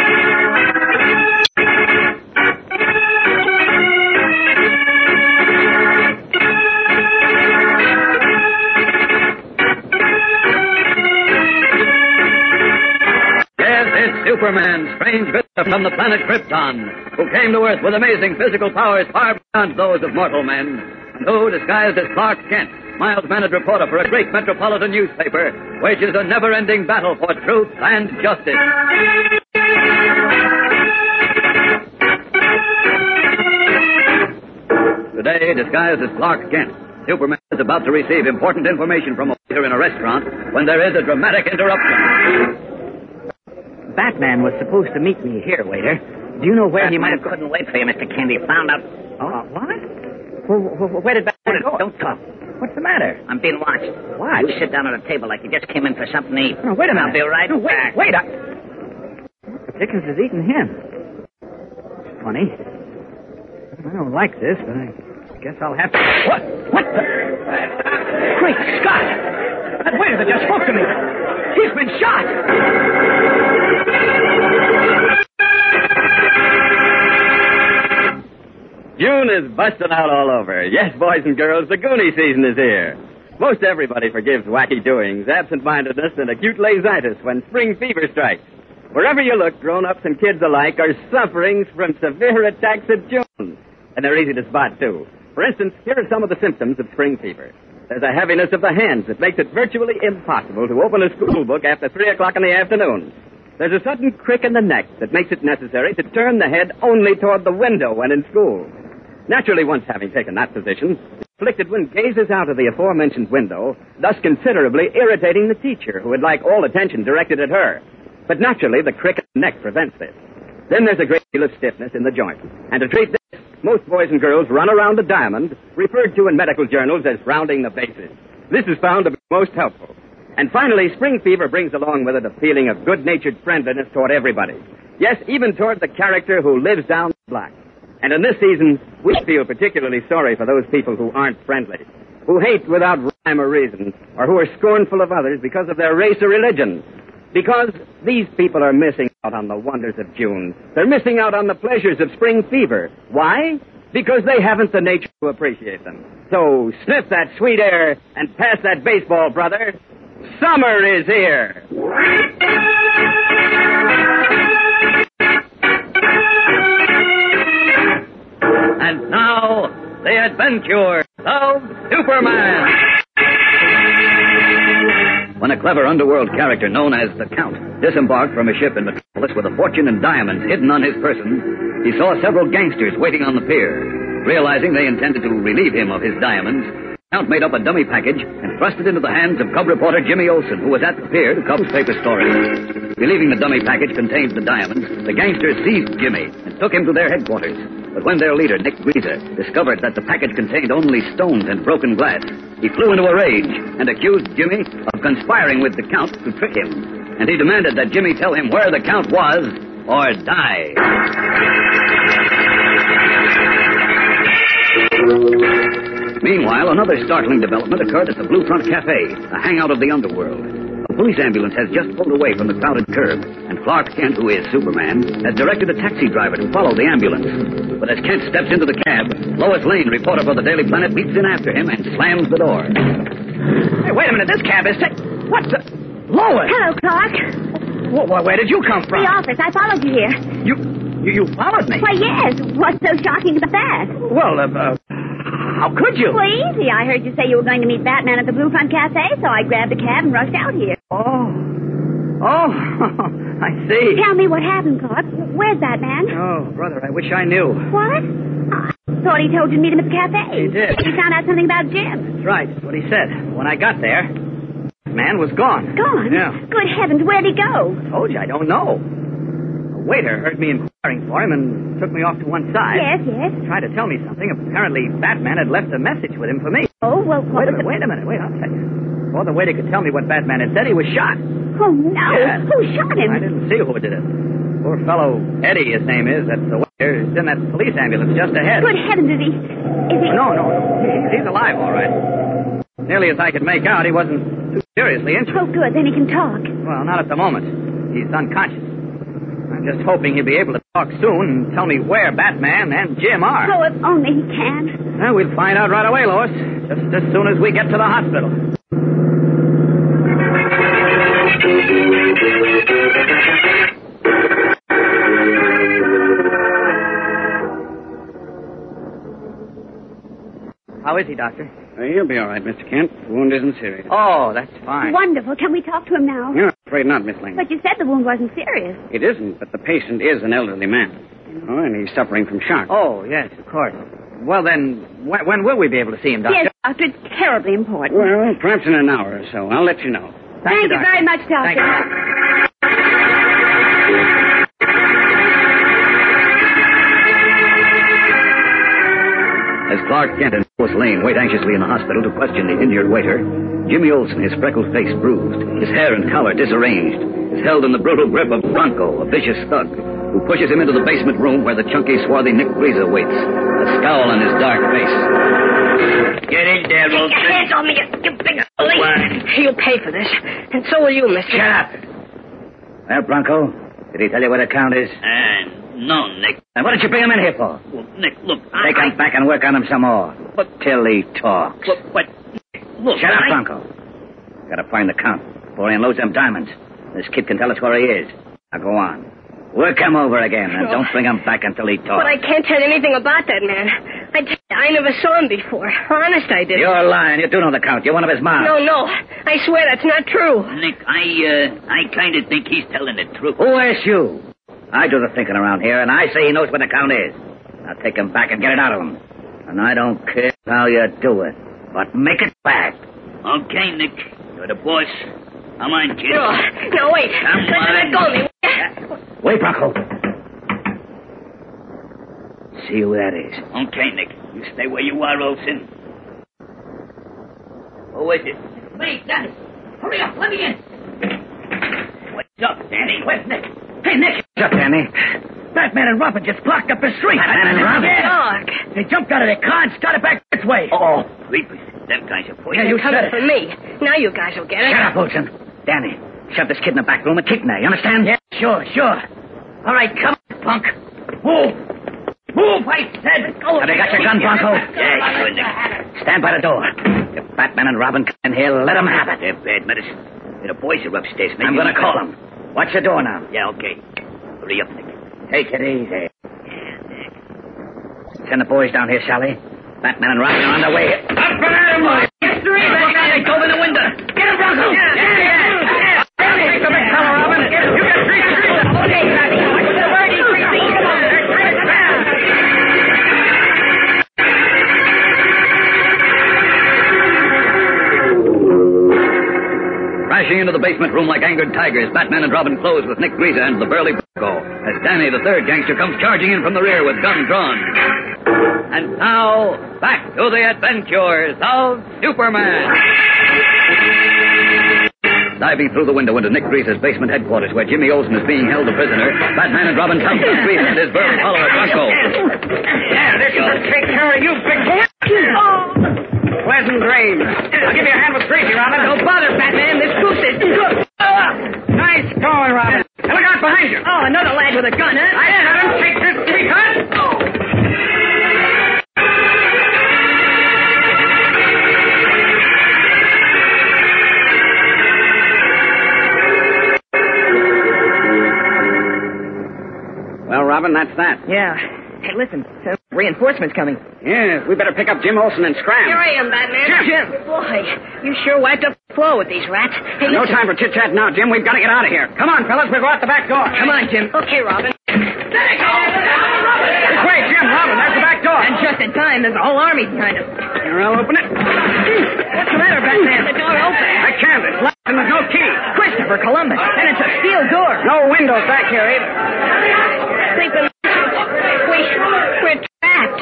[SPEAKER 13] Superman, strange visitor from the planet Krypton, who came to Earth with amazing physical powers far beyond those of mortal men, and who, disguised as Clark Kent, mild-mannered reporter for a great metropolitan newspaper, wages a never-ending battle for truth and justice. Today, disguised as Clark Kent, Superman is about to receive important information from a waiter in a restaurant when there is a dramatic interruption.
[SPEAKER 16] Batman was supposed to meet me here, waiter. Do you know where he might have... couldn't wait for you, Mr. Candy. Found out... Oh, uh, what? Well, where did Batman go? Don't talk. What's the matter? I'm being watched. Why? You sit down at a table like you just came in for something to eat.
[SPEAKER 21] No, wait a minute.
[SPEAKER 16] I'll be right
[SPEAKER 21] No, wait,
[SPEAKER 16] back.
[SPEAKER 21] wait, I-
[SPEAKER 16] Dickens is eating him. Funny. I don't like this, but I guess I'll have to... What? What the... Great Scott! That waiter that just spoke to me! He's been shot!
[SPEAKER 14] June is busting out all over. Yes, boys and girls, the Goonie season is here. Most everybody forgives wacky doings, absent-mindedness, and acute lazitis when spring fever strikes. Wherever you look, grown-ups and kids alike are suffering from severe attacks of June. And they're easy to spot, too. For instance, here are some of the symptoms of spring fever. There's a heaviness of the hands that makes it virtually impossible to open a school book after 3 o'clock in the afternoon. There's a sudden crick in the neck that makes it necessary to turn the head only toward the window when in school. Naturally, once having taken that position, the afflicted one gazes out of the aforementioned window, thus considerably irritating the teacher, who would like all attention directed at her. But naturally, the crick in the neck prevents this. Then there's a great deal of stiffness in the joint. And to treat this, most boys and girls run around a diamond, referred to in medical journals as rounding the bases. This is found to be most helpful. And finally, spring fever brings along with it a feeling of good-natured friendliness toward everybody. Yes, even toward the character who lives down the block. And in this season, we feel particularly sorry for those people who aren't friendly, who hate without rhyme or reason, or who are scornful of others because of their race or religion. Because these people are missing out on the wonders of June. They're missing out on the pleasures of spring fever. Why? Because they haven't the nature to appreciate them. So sniff that sweet air and pass that baseball, brother. Summer is here.
[SPEAKER 13] And now, the adventures of Superman.
[SPEAKER 22] When a clever underworld character known as the Count disembarked from a ship in Metropolis with a fortune in diamonds hidden on his person, he saw several gangsters waiting on the pier. Realizing they intended to relieve him of his diamonds, the
[SPEAKER 13] Count made up a dummy package and thrust it into the hands of cub reporter Jimmy Olsen, who was at the pier to cover paper stories. Believing the dummy package contained the diamonds, the gangsters seized Jimmy and took him to their headquarters. But when their leader, Nick Greaser, discovered that the package contained only stones and broken glass, he flew into a rage and accused Jimmy of conspiring with the Count to trick him. And he demanded that Jimmy tell him where the Count was or die. Meanwhile, another startling development occurred at the Blue Front Cafe, a hangout of the underworld. A police ambulance has just pulled away from the crowded curb, and Clark Kent, who is Superman, has directed the taxi driver to follow the ambulance. But as Kent steps into the cab, Lois Lane, reporter for the Daily Planet, leaps in after him and slams the door.
[SPEAKER 14] Hey, wait a minute. This cab is. Ta- what the? Lois!
[SPEAKER 6] Hello, Clark.
[SPEAKER 14] Wh- wh- where did you come from?
[SPEAKER 6] The office. I followed you here.
[SPEAKER 14] You, you, you followed me?
[SPEAKER 6] Why, yes. What's so shocking about that?
[SPEAKER 14] Well, uh, uh, how could you?
[SPEAKER 6] Well, easy. I heard you say you were going to meet Batman at the Blue Front Cafe, so I grabbed a cab and rushed out here.
[SPEAKER 14] Oh. Oh, <laughs> I see.
[SPEAKER 6] Tell me what happened, Clark. Where's Batman?
[SPEAKER 14] Oh, brother, I wish I knew.
[SPEAKER 6] What? I thought he told you to meet him at the cafe.
[SPEAKER 14] He did.
[SPEAKER 6] He found out something about Jim.
[SPEAKER 14] That's right. That's what he said. When I got there, the man was gone.
[SPEAKER 6] Gone?
[SPEAKER 14] Yeah.
[SPEAKER 6] Good heavens, where'd he go?
[SPEAKER 14] Told you, I don't know. Waiter heard me inquiring for him and took me off to one side.
[SPEAKER 6] Yes, yes.
[SPEAKER 14] Tried to tell me something. Apparently, Batman had left a message with him for me.
[SPEAKER 6] Oh, well,
[SPEAKER 14] Wait a minute, wait a minute, wait, I'll tell you. Before the waiter could tell me what Batman had said, he was shot.
[SPEAKER 6] Oh, no.
[SPEAKER 14] Yeah.
[SPEAKER 6] Who shot him?
[SPEAKER 14] I didn't see who did it. Poor fellow Eddie, his name is. That's the waiter. Is in that police ambulance just ahead.
[SPEAKER 6] Good heavens, is he... Is he...
[SPEAKER 14] No, no, no. He's, he's alive, all right. Nearly as I could make out, he wasn't too seriously injured.
[SPEAKER 6] Oh, good. Then he can talk.
[SPEAKER 14] Well, not at the moment. He's unconscious. I'm just hoping he'll be able to talk soon and tell me where Batman and Jim are.
[SPEAKER 6] Oh, if only he can.
[SPEAKER 14] Well, we'll find out right away, Lois. Just as soon as we get to the hospital. How is he, Doctor?
[SPEAKER 23] Uh, he'll be all right, Mr. Kent. The wound isn't serious.
[SPEAKER 14] Oh, that's fine.
[SPEAKER 6] Wonderful. Can we talk to him now?
[SPEAKER 23] No, I'm afraid not, Miss Lane.
[SPEAKER 6] But you said the wound wasn't serious.
[SPEAKER 23] It isn't, but the patient is an elderly man. You know, and he's suffering from shock.
[SPEAKER 14] Oh, yes, of course. Well, then, when, when will we be able to see him, Doctor?
[SPEAKER 6] Yes, Doctor. It's terribly important.
[SPEAKER 23] Well, perhaps in an hour or so. I'll let you know.
[SPEAKER 6] Thank, you,
[SPEAKER 14] Doctor.
[SPEAKER 6] very much, Doctor.
[SPEAKER 14] Thank you.
[SPEAKER 13] As Clark Kent and Lois Lane wait anxiously in the hospital to question the injured waiter, Jimmy Olsen, his freckled face bruised, his hair and collar disarranged, is held in the brutal grip of Bronco, a vicious thug, who pushes him into the basement room where the chunky, swarthy Nick Greaser waits, a scowl on his dark face.
[SPEAKER 17] Get in there,
[SPEAKER 5] Get
[SPEAKER 17] Olsen.
[SPEAKER 5] your hands on me, you, you big bully. You'll pay for this. And so will you, mister.
[SPEAKER 17] Shut up.
[SPEAKER 13] Well, Bronco, did he tell you where the count is?
[SPEAKER 17] Uh, no, Nick.
[SPEAKER 13] And what did you bring him in here for?
[SPEAKER 17] Well, Nick, look, I...
[SPEAKER 13] Take him back and work on him some more.
[SPEAKER 17] But-
[SPEAKER 13] Till he talks.
[SPEAKER 17] Look, but... Look,
[SPEAKER 13] Shut up,
[SPEAKER 17] I...
[SPEAKER 13] Bronco. Gotta find the count before he unloads them diamonds. This kid can tell us where he is. Now go on. Work him over again, and don't bring him back until he talks.
[SPEAKER 5] But I can't tell you anything about that man. I, I never saw him before. Honest, I didn't.
[SPEAKER 13] You're lying. You do know the count. You're one of his mobs.
[SPEAKER 5] No, no. I swear that's not true.
[SPEAKER 17] Nick, I, uh, I kind of think he's telling the truth.
[SPEAKER 13] Who asked you? I do the thinking around here, and I say he knows where the count is. Now take him back and get it out of him. And I don't care how you do it, but make it back.
[SPEAKER 17] Okay, Nick. You're the boss. Come on, kid.
[SPEAKER 5] No, no, wait.
[SPEAKER 17] Come
[SPEAKER 5] Let,
[SPEAKER 17] on.
[SPEAKER 5] let go of me.
[SPEAKER 13] Wait, Bronco. See who that is.
[SPEAKER 17] Okay, Nick. You stay where you are, Olsen. Who is it? Me, Danny. Hurry up, let me in. What's up, Danny? Where's Nick?
[SPEAKER 13] Hey, Nick. What's up, Danny? Batman and Robin just blocked up the street. Batman and Robin?
[SPEAKER 5] Doc.
[SPEAKER 13] They jumped out of their car and started back this way.
[SPEAKER 17] Oh, creepers. Them guys are poison.
[SPEAKER 13] Yeah, you
[SPEAKER 5] Coming
[SPEAKER 13] said it.
[SPEAKER 5] for me. Now you guys will get it.
[SPEAKER 13] Shut up, Olsen. Danny, shove this kid in the back room and keep him there. You understand? Yeah, sure, sure. All right, come on, punk. Move. Move, I said. Have you got your gun, Bronco?
[SPEAKER 17] Yeah, sure, Nick.
[SPEAKER 13] Stand by the door. If Batman and Robin come in here, let them have it.
[SPEAKER 17] They're bad medicine. The boys are upstairs.
[SPEAKER 13] I'm going to call them. Watch the door now.
[SPEAKER 17] Yeah, okay. Hurry up, Nick.
[SPEAKER 13] Take it easy. Send the boys down here, Sally. Batman and Robin are on their way. Up and at 'em, rushing into the basement room like angered tigers, Batman and Robin close with Nick Greaser and the burly Bronco, as Danny, the third gangster, comes charging in from the rear with gun drawn. And now, back to the adventures of Superman. Diving through the window into Nick Greaser's basement headquarters where Jimmy Olsen is being held a prisoner, Batman and Robin come to Greaser and his burly follower, Bronco.
[SPEAKER 23] Yeah, this will take care of you, big boy. Oh. Pleasant dreams. I'll give you a hand with Greaser, Robin.
[SPEAKER 24] Don't bother, Batman. This goose is good.
[SPEAKER 23] Nice going, Robin. Now look out behind you.
[SPEAKER 24] Oh, another lad with a gun, huh?
[SPEAKER 23] I had him. Take this, sweetheart. Oh. Well, Robin, that's that.
[SPEAKER 24] Yeah. Hey, listen. Some reinforcements coming.
[SPEAKER 23] Yes, we better pick up Jim Olsen and scram.
[SPEAKER 24] Here I am, Batman.
[SPEAKER 23] Jim.
[SPEAKER 24] Jim. Boy, you sure wiped up the floor with these rats. Hey,
[SPEAKER 23] no time for chit chat now, Jim. We've got to get out of here. Come on, fellas. We'll go out the back door.
[SPEAKER 24] Come on, Jim. Okay, Robin.
[SPEAKER 23] This way, Jim. Robin, there's the back door.
[SPEAKER 24] And just in time, there's a whole army behind us.
[SPEAKER 23] Here, I'll open it.
[SPEAKER 24] What's the matter, Batman? The door open.
[SPEAKER 23] I can't. It's locked and there's no key.
[SPEAKER 24] Christopher Columbus. And it's a steel door.
[SPEAKER 23] No windows back here either.
[SPEAKER 24] Sleeping. We, we're trapped.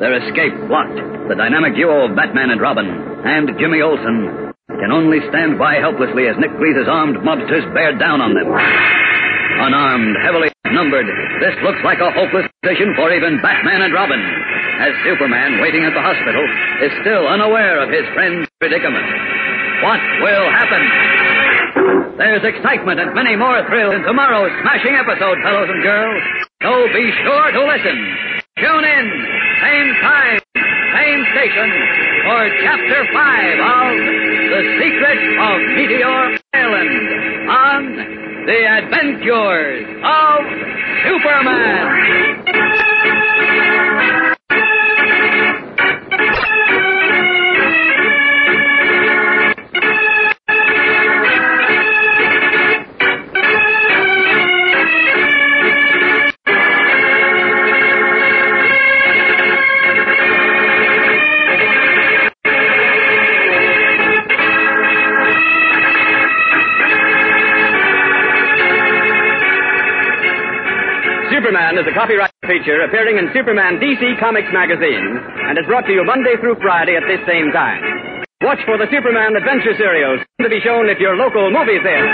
[SPEAKER 13] Their escape blocked. The dynamic duo of Batman and Robin and Jimmy Olsen can only stand by helplessly as Nick Greaser's armed mobsters bear down on them. Unarmed, heavily outnumbered, this looks like a hopeless position for even Batman and Robin, as Superman, waiting at the hospital, is still unaware of his friend's predicament. What will happen? There's excitement and many more thrills in tomorrow's smashing episode, fellows and girls. So be sure to listen. Tune in, same time, same station, for Chapter 5 of The Secret of Meteor Island on The Adventures of Superman.
[SPEAKER 14] Superman is a copyright feature appearing in Superman DC Comics magazine and is brought to you Monday through Friday at this same time. Watch for the Superman Adventure Serials to be shown at your local movie theater.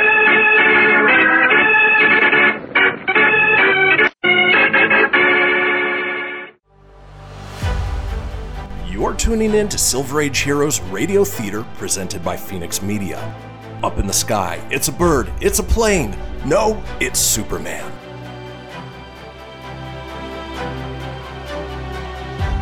[SPEAKER 10] You're tuning in to Silver Age Heroes Radio Theater presented by Fenix Media. Up in the sky, it's a bird, it's a plane. No, it's Superman.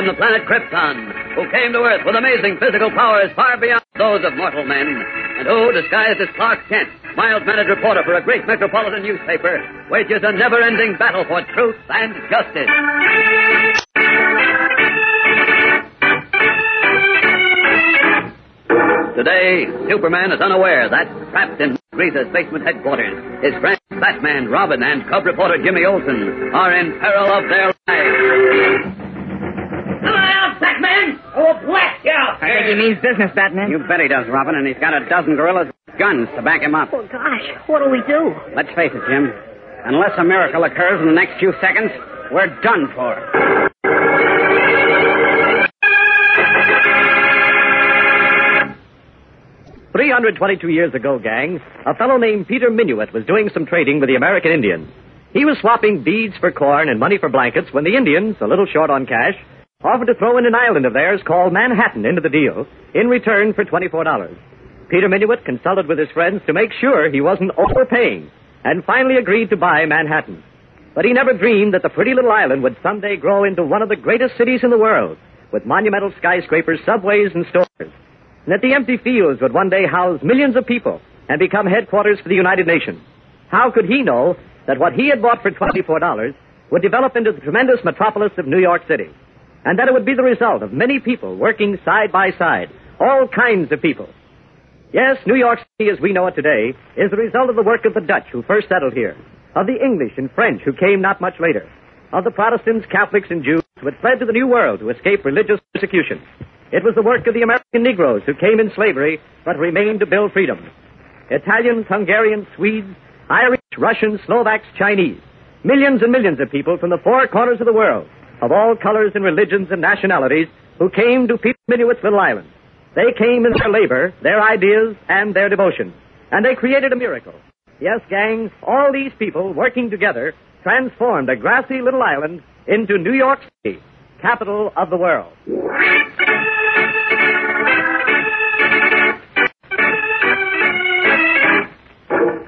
[SPEAKER 13] from the planet Krypton, who came to Earth with amazing physical powers far beyond those of mortal men, and who, disguised as Clark Kent, mild-mannered reporter for a great metropolitan newspaper, wages a never-ending battle for truth and justice. Today, Superman is unaware that, trapped in Greaser's basement headquarters, his friends Batman, Robin, and cub reporter Jimmy Olsen are in peril of their lives.
[SPEAKER 23] Come on out, Batman! Oh, blast you!
[SPEAKER 24] I think he means business, Batman.
[SPEAKER 23] You bet he does, Robin, and he's got a dozen gorillas with guns to back him up.
[SPEAKER 24] Oh, gosh. What do we do?
[SPEAKER 23] Let's face it, Jim. Unless a miracle occurs in the next few seconds, we're done for.
[SPEAKER 25] Three hundred twenty-two years ago, gang, a fellow named Peter Minuit was doing some trading with the American Indians. He was swapping beads for corn and money for blankets when the Indians, a little short on cash, offered to throw in an island of theirs called Manhattan into the deal in return for twenty-four dollars. Peter Minuit consulted with his friends to make sure he wasn't overpaying, and finally agreed to buy Manhattan.
[SPEAKER 19] But he never dreamed that the pretty little island would someday grow into one of the greatest cities in the world, with monumental skyscrapers, subways, and stores. And that the empty fields would one day house millions of people and become headquarters for the United Nations. How could he know that what he had bought for $24 would develop into the tremendous metropolis of New York City? And that it would be the result of many people working side by side, all kinds of people. Yes, New York City as we know it today is the result of the work of the Dutch who first settled here, of the English and French who came not much later, of the Protestants, Catholics, and Jews who had fled to the New World to escape religious persecution. It was the work of the American Negroes who came in slavery but remained to build freedom. Italians, Hungarians, Swedes, Irish, Russians, Slovaks, Chinese. Millions and millions of people from the four corners of the world, of all colors and religions and nationalities, who came to people Minuit's little island. They came in their labor, their ideas, and their devotion. And they created a miracle. Yes, gang, all these people working together transformed a grassy little island into New York City, capital of the world.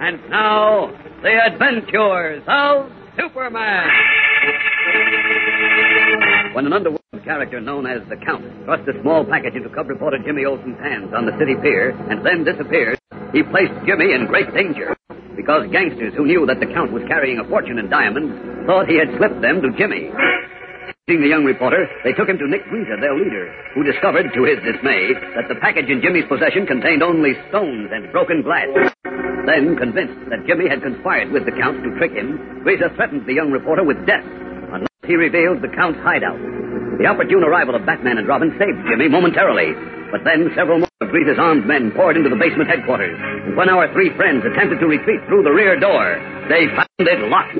[SPEAKER 13] And now, the adventures of Superman. When an underworld character known as the Count thrust a small package into cub reporter Jimmy Olsen's hands on the city pier and then disappeared, he placed Jimmy in great danger. Because gangsters who knew that the Count was carrying a fortune in diamonds thought he had slipped them to Jimmy. Seeing the young reporter, they took him to Nick Greaser, their leader, who discovered, to his dismay, that the package in Jimmy's possession contained only stones and broken glass. Then, convinced that Jimmy had conspired with the Count to trick him, Greaser threatened the young reporter with death unless he revealed the Count's hideout. The opportune arrival of Batman and Robin saved Jimmy momentarily. But then several more of Greaser's armed men poured into the basement headquarters. And when our three friends attempted to retreat through the rear door, they found it locked.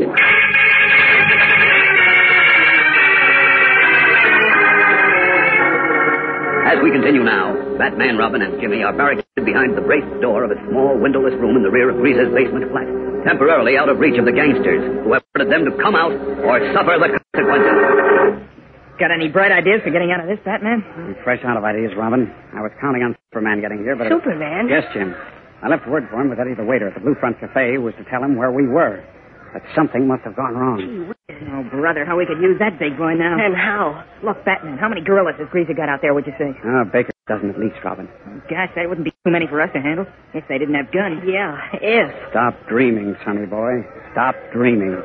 [SPEAKER 13] As we continue now, Batman, Robin, and Jimmy are barricaded behind the braced door of a small windowless room in the rear of Greaser's basement flat, temporarily out of reach of the gangsters, who have ordered them to come out or suffer the consequences.
[SPEAKER 24] Got any bright ideas for getting out of this, Batman?
[SPEAKER 23] I'm fresh out of ideas, Robin. I was counting on Superman getting here, but... it-
[SPEAKER 24] Superman?
[SPEAKER 23] Yes, Jim. I left word for him with Eddie the waiter at the Blue Front Cafe who was to tell him where we were. That something must have gone wrong.
[SPEAKER 24] Oh, brother, how we could use that big boy now.
[SPEAKER 5] And how?
[SPEAKER 24] Look, Batman, how many gorillas has Greaser got out there, would you say?
[SPEAKER 23] Ah, oh, Baker doesn't at least, Robin.
[SPEAKER 24] Gosh, that wouldn't be too many for us to handle if they didn't have guns.
[SPEAKER 5] Yeah, if.
[SPEAKER 23] Stop dreaming, sonny boy. Stop dreaming.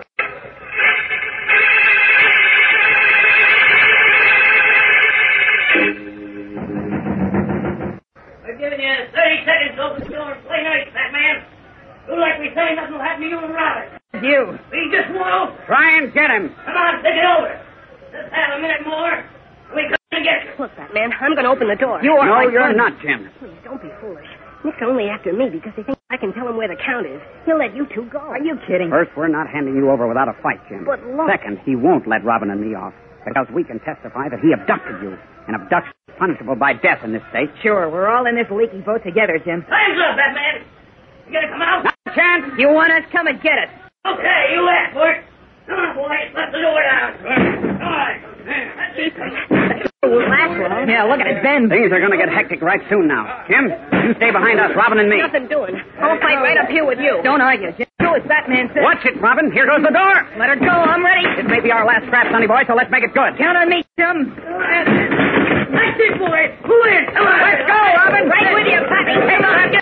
[SPEAKER 26] We're giving you 30 seconds to open the door and play nice, Batman. Do like we say, nothing will happen to you and Robin.
[SPEAKER 24] You.
[SPEAKER 26] We just won't.
[SPEAKER 23] Try and get him.
[SPEAKER 26] Come on, take it over. Just have a minute more. and We come and get you.
[SPEAKER 5] Look, Batman, I'm going to open the door. You are.
[SPEAKER 23] no, you're not, Jim.
[SPEAKER 5] Please, don't be foolish. Nick's only after me because they think I can tell him where the count is. He'll let you two go.
[SPEAKER 24] Are you kidding?
[SPEAKER 23] First, we're not handing you over without a fight, Jim.
[SPEAKER 5] But look-
[SPEAKER 23] Second, he won't let Robin and me off because we can testify that he abducted you. And abduction is punishable by death in this state.
[SPEAKER 24] Sure, we're all in this leaky boat together, Jim.
[SPEAKER 26] Time's up, Batman. You gonna come out?
[SPEAKER 23] Not a chance.
[SPEAKER 24] You want us? Come and get us.
[SPEAKER 26] Okay, you asked for it. Come on, boys. Let the door down. Come on. That's it.
[SPEAKER 24] Yeah, look at it, Ben.
[SPEAKER 23] Things are going to get hectic right soon now. Jim, you stay behind us, Robin and me.
[SPEAKER 5] Nothing doing. I'll fight right up here with you.
[SPEAKER 24] Don't argue, Jim. Do as Batman says.
[SPEAKER 23] Watch it, Robin. Here goes the door.
[SPEAKER 24] Let her go. I'm ready.
[SPEAKER 23] This may be our last scrap, sonny boy, so let's make it good.
[SPEAKER 24] Count on me, chum.
[SPEAKER 26] That's it, boys. Who is? Come on.
[SPEAKER 23] Let's go, Robin.
[SPEAKER 24] Right with you, Pappy.
[SPEAKER 23] Hey, now,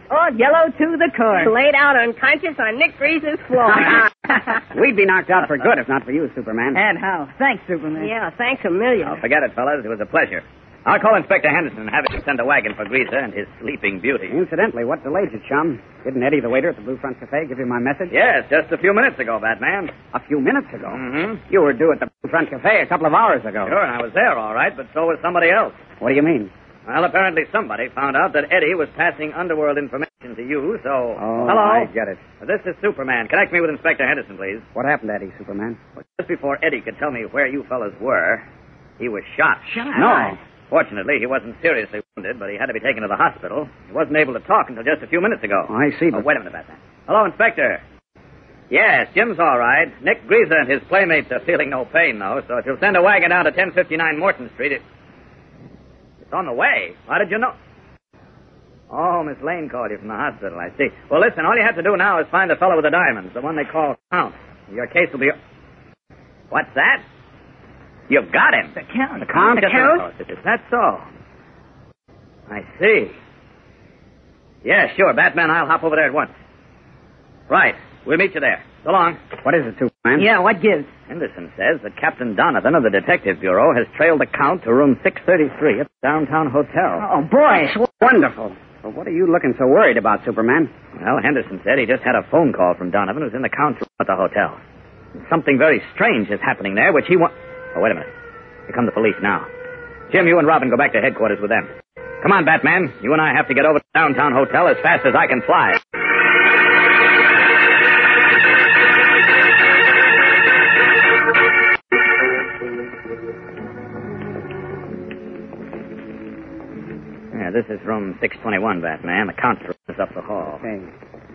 [SPEAKER 24] 14 all yellow to the core.
[SPEAKER 5] Laid out unconscious on Nick Greaser's floor. <laughs>
[SPEAKER 23] We'd be knocked out for good if not for you, Superman.
[SPEAKER 24] And how? Thanks, Superman.
[SPEAKER 5] yeah, thanks a million.
[SPEAKER 13] Oh, forget it, fellas. It was a pleasure. I'll call Inspector Henderson and have him send a wagon for Greaser and his sleeping beauty.
[SPEAKER 23] Incidentally, what delayed you, chum? Didn't Eddie, the waiter at the Blue Front Cafe, give you my message?
[SPEAKER 13] Yes, just a few minutes ago, Batman.
[SPEAKER 23] A few minutes ago.
[SPEAKER 13] Mm-hmm.
[SPEAKER 23] You were due at the Blue Front Cafe a couple of hours ago.
[SPEAKER 13] Sure, and I was there, all right, but so was somebody else.
[SPEAKER 23] What do you mean?
[SPEAKER 13] Well, apparently somebody found out that Eddie was passing underworld information to you, so...
[SPEAKER 23] Oh,
[SPEAKER 13] Hello?
[SPEAKER 23] I get it.
[SPEAKER 13] This is Superman. Connect me with Inspector Henderson, please.
[SPEAKER 23] What happened, Eddie, Superman?
[SPEAKER 13] Well, just before Eddie could tell me where you fellas were,
[SPEAKER 14] He was shot.
[SPEAKER 23] Shot?
[SPEAKER 14] No. Fortunately, he wasn't seriously wounded, but he had to be taken to the hospital. He wasn't able to talk until just a few minutes ago.
[SPEAKER 23] Oh, I see,
[SPEAKER 14] Oh,
[SPEAKER 23] but-
[SPEAKER 14] wait a minute, Batman. Hello, Inspector. Yes, Jim's all right. Nick Greaser and his playmates are feeling no pain, though, so if you'll send a wagon down to 1059 Morton Street, it... on the way. How did you know? Oh, Miss Lane called you from the hospital, I see. Well, listen, all you have to do now is find the fellow with the diamonds, the one they call Count. Your case will be... What's that? You've got him. The
[SPEAKER 23] Count. The Count?
[SPEAKER 14] Just a minute, Is that so? I see. Yeah, sure. Batman, I'll hop over there at once. Right. We'll meet you there. So long.
[SPEAKER 23] What is it, Superman?
[SPEAKER 14] Yeah, what gives? Henderson says that Captain Donovan of the Detective Bureau has trailed the Count to room 633 at the downtown hotel.
[SPEAKER 23] Oh, boy, it's wonderful. Well, what are you looking so worried about, Superman?
[SPEAKER 14] Well, Henderson said he just had a phone call from Donovan who's in the Count's room at the hotel. Something very strange is happening there, which he wants... Oh, wait a minute. Here come the police now. Jim, you and Robin go back to headquarters with them. Come on, Batman. You and I have to get over to the downtown hotel as fast as I can fly. Yeah, this is room 621, Batman. The room is up the hall.
[SPEAKER 23] Hey,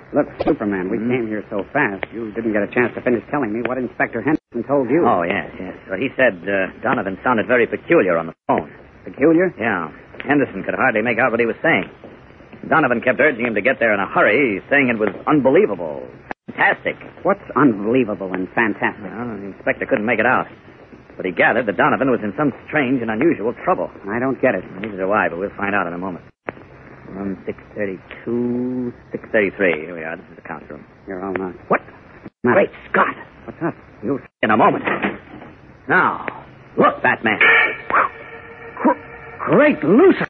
[SPEAKER 23] look, Superman, we came here so fast, you didn't get a chance to finish telling me what Inspector Henderson told you.
[SPEAKER 14] Oh, yes, yes. Well, he said uh, Donovan sounded very peculiar on the phone.
[SPEAKER 23] Peculiar?
[SPEAKER 14] Yeah. Henderson could hardly make out what he was saying. Donovan kept urging him to get there in a hurry, saying it was unbelievable, fantastic.
[SPEAKER 23] What's unbelievable and fantastic?
[SPEAKER 14] Well, the inspector couldn't make it out. But he gathered that Donovan was in some strange and unusual trouble.
[SPEAKER 23] I don't get it.
[SPEAKER 14] Neither do I, but we'll find out in a moment. Room 632, 633. Here we are. This is the count room.
[SPEAKER 23] You're all right.
[SPEAKER 14] What? Great Scott!
[SPEAKER 23] What's up?
[SPEAKER 14] You'll see in a moment. Now, look, Batman.
[SPEAKER 23] Great Lucifer!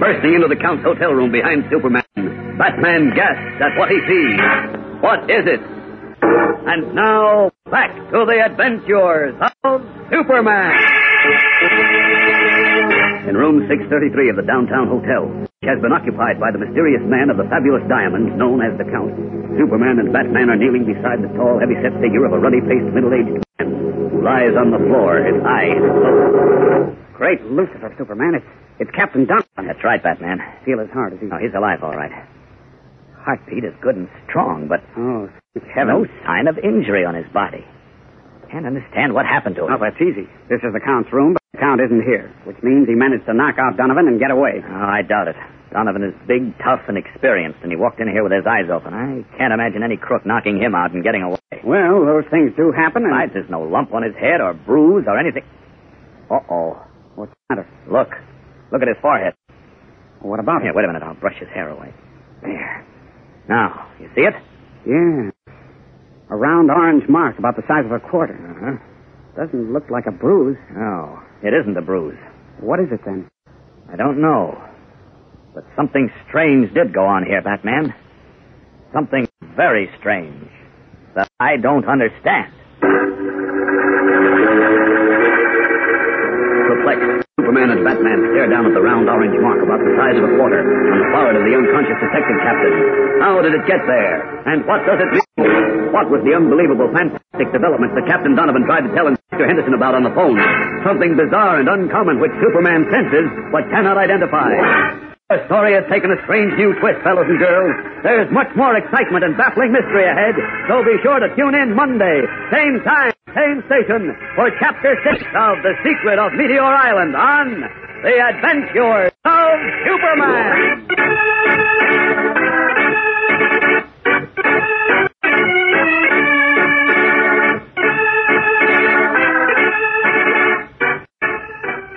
[SPEAKER 14] Bursting into the Count's hotel room behind Superman, Batman gasps at what he sees. What is it? And now, back to the adventures of Superman. In room 633 of the downtown hotel, which has been occupied by the mysterious man of the fabulous diamonds known as the Count, Superman and Batman are kneeling beside the tall, heavy-set figure of a ruddy-faced, middle-aged man who lies on the floor, his eyes closed.
[SPEAKER 23] Great Lucifer, Superman. It's, it's Captain Donovan.
[SPEAKER 14] That's right, Batman.
[SPEAKER 23] Feel his heart as he...
[SPEAKER 14] Oh, he's alive, all right. Heartbeat is good and strong, but
[SPEAKER 23] Oh,
[SPEAKER 14] no sign of injury on his body. Can't understand what happened to him.
[SPEAKER 23] Oh, that's easy. This is the Count's room, but the Count isn't here, which means he managed to knock out Donovan and get away.
[SPEAKER 14] Oh, I doubt it. Donovan is big, tough, and experienced, and he walked in here with his eyes open. I can't imagine any crook knocking him out and getting away.
[SPEAKER 23] Well, those things do happen, and...
[SPEAKER 14] Besides, there's no lump on his head or bruise or anything. Uh-oh.
[SPEAKER 23] What's the matter?
[SPEAKER 14] Look. Look at his forehead.
[SPEAKER 23] What about
[SPEAKER 14] Here,
[SPEAKER 23] it?
[SPEAKER 14] wait a minute. I'll brush his hair away. There. Now, you see it?
[SPEAKER 23] Yeah. A round orange mark about the size of a quarter.
[SPEAKER 14] Uh-huh.
[SPEAKER 23] Doesn't look like a bruise.
[SPEAKER 14] No, it isn't a bruise.
[SPEAKER 23] What is it then?
[SPEAKER 14] I don't know. But something strange did go on here, Batman. Something very strange that I don't understand. Superman and Batman stare down at the round orange mark about the size of a quarter on the forehead of the unconscious detective captain. How did it get there? And what does it mean? What was the unbelievable, fantastic development that Captain Donovan tried to tell Inspector Henderson about on the phone? Something bizarre and uncommon which Superman senses but cannot identify. The story has taken a strange new twist, fellows and girls. There's much more excitement and baffling mystery ahead, so be sure to tune in Monday, same time, same station, for Chapter 6 of The Secret of Meteor Island on The Adventures of Superman.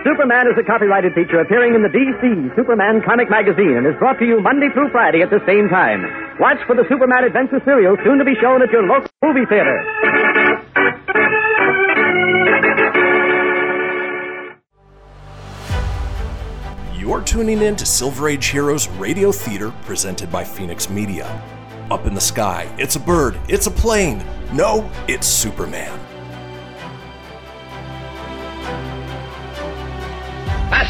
[SPEAKER 14] Superman is a copyrighted feature appearing in the DC Superman comic magazine and is brought to you Monday through Friday at the same time. Watch for the Superman Adventure serial soon to be shown at your local movie theater.
[SPEAKER 10] You're tuning in to Silver Age Heroes Radio Theater presented by Fenix Media. Up in the sky, it's a bird, it's a plane. No, it's Superman.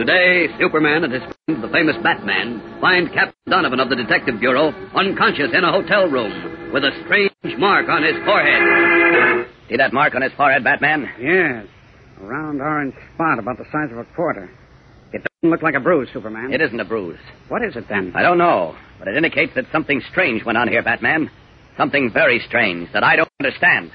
[SPEAKER 13] Today, Superman and his friend, the famous Batman, find Captain Donovan of the Detective Bureau unconscious in a hotel room with a strange mark on his forehead.
[SPEAKER 15] See that mark on his forehead, Batman?
[SPEAKER 23] Yes. A round orange spot about the size of a quarter. It doesn't look like a bruise, Superman.
[SPEAKER 15] It isn't a bruise.
[SPEAKER 23] What is it then?
[SPEAKER 15] I don't know, but it indicates that something strange went on here, Batman. Something very strange that I don't understand.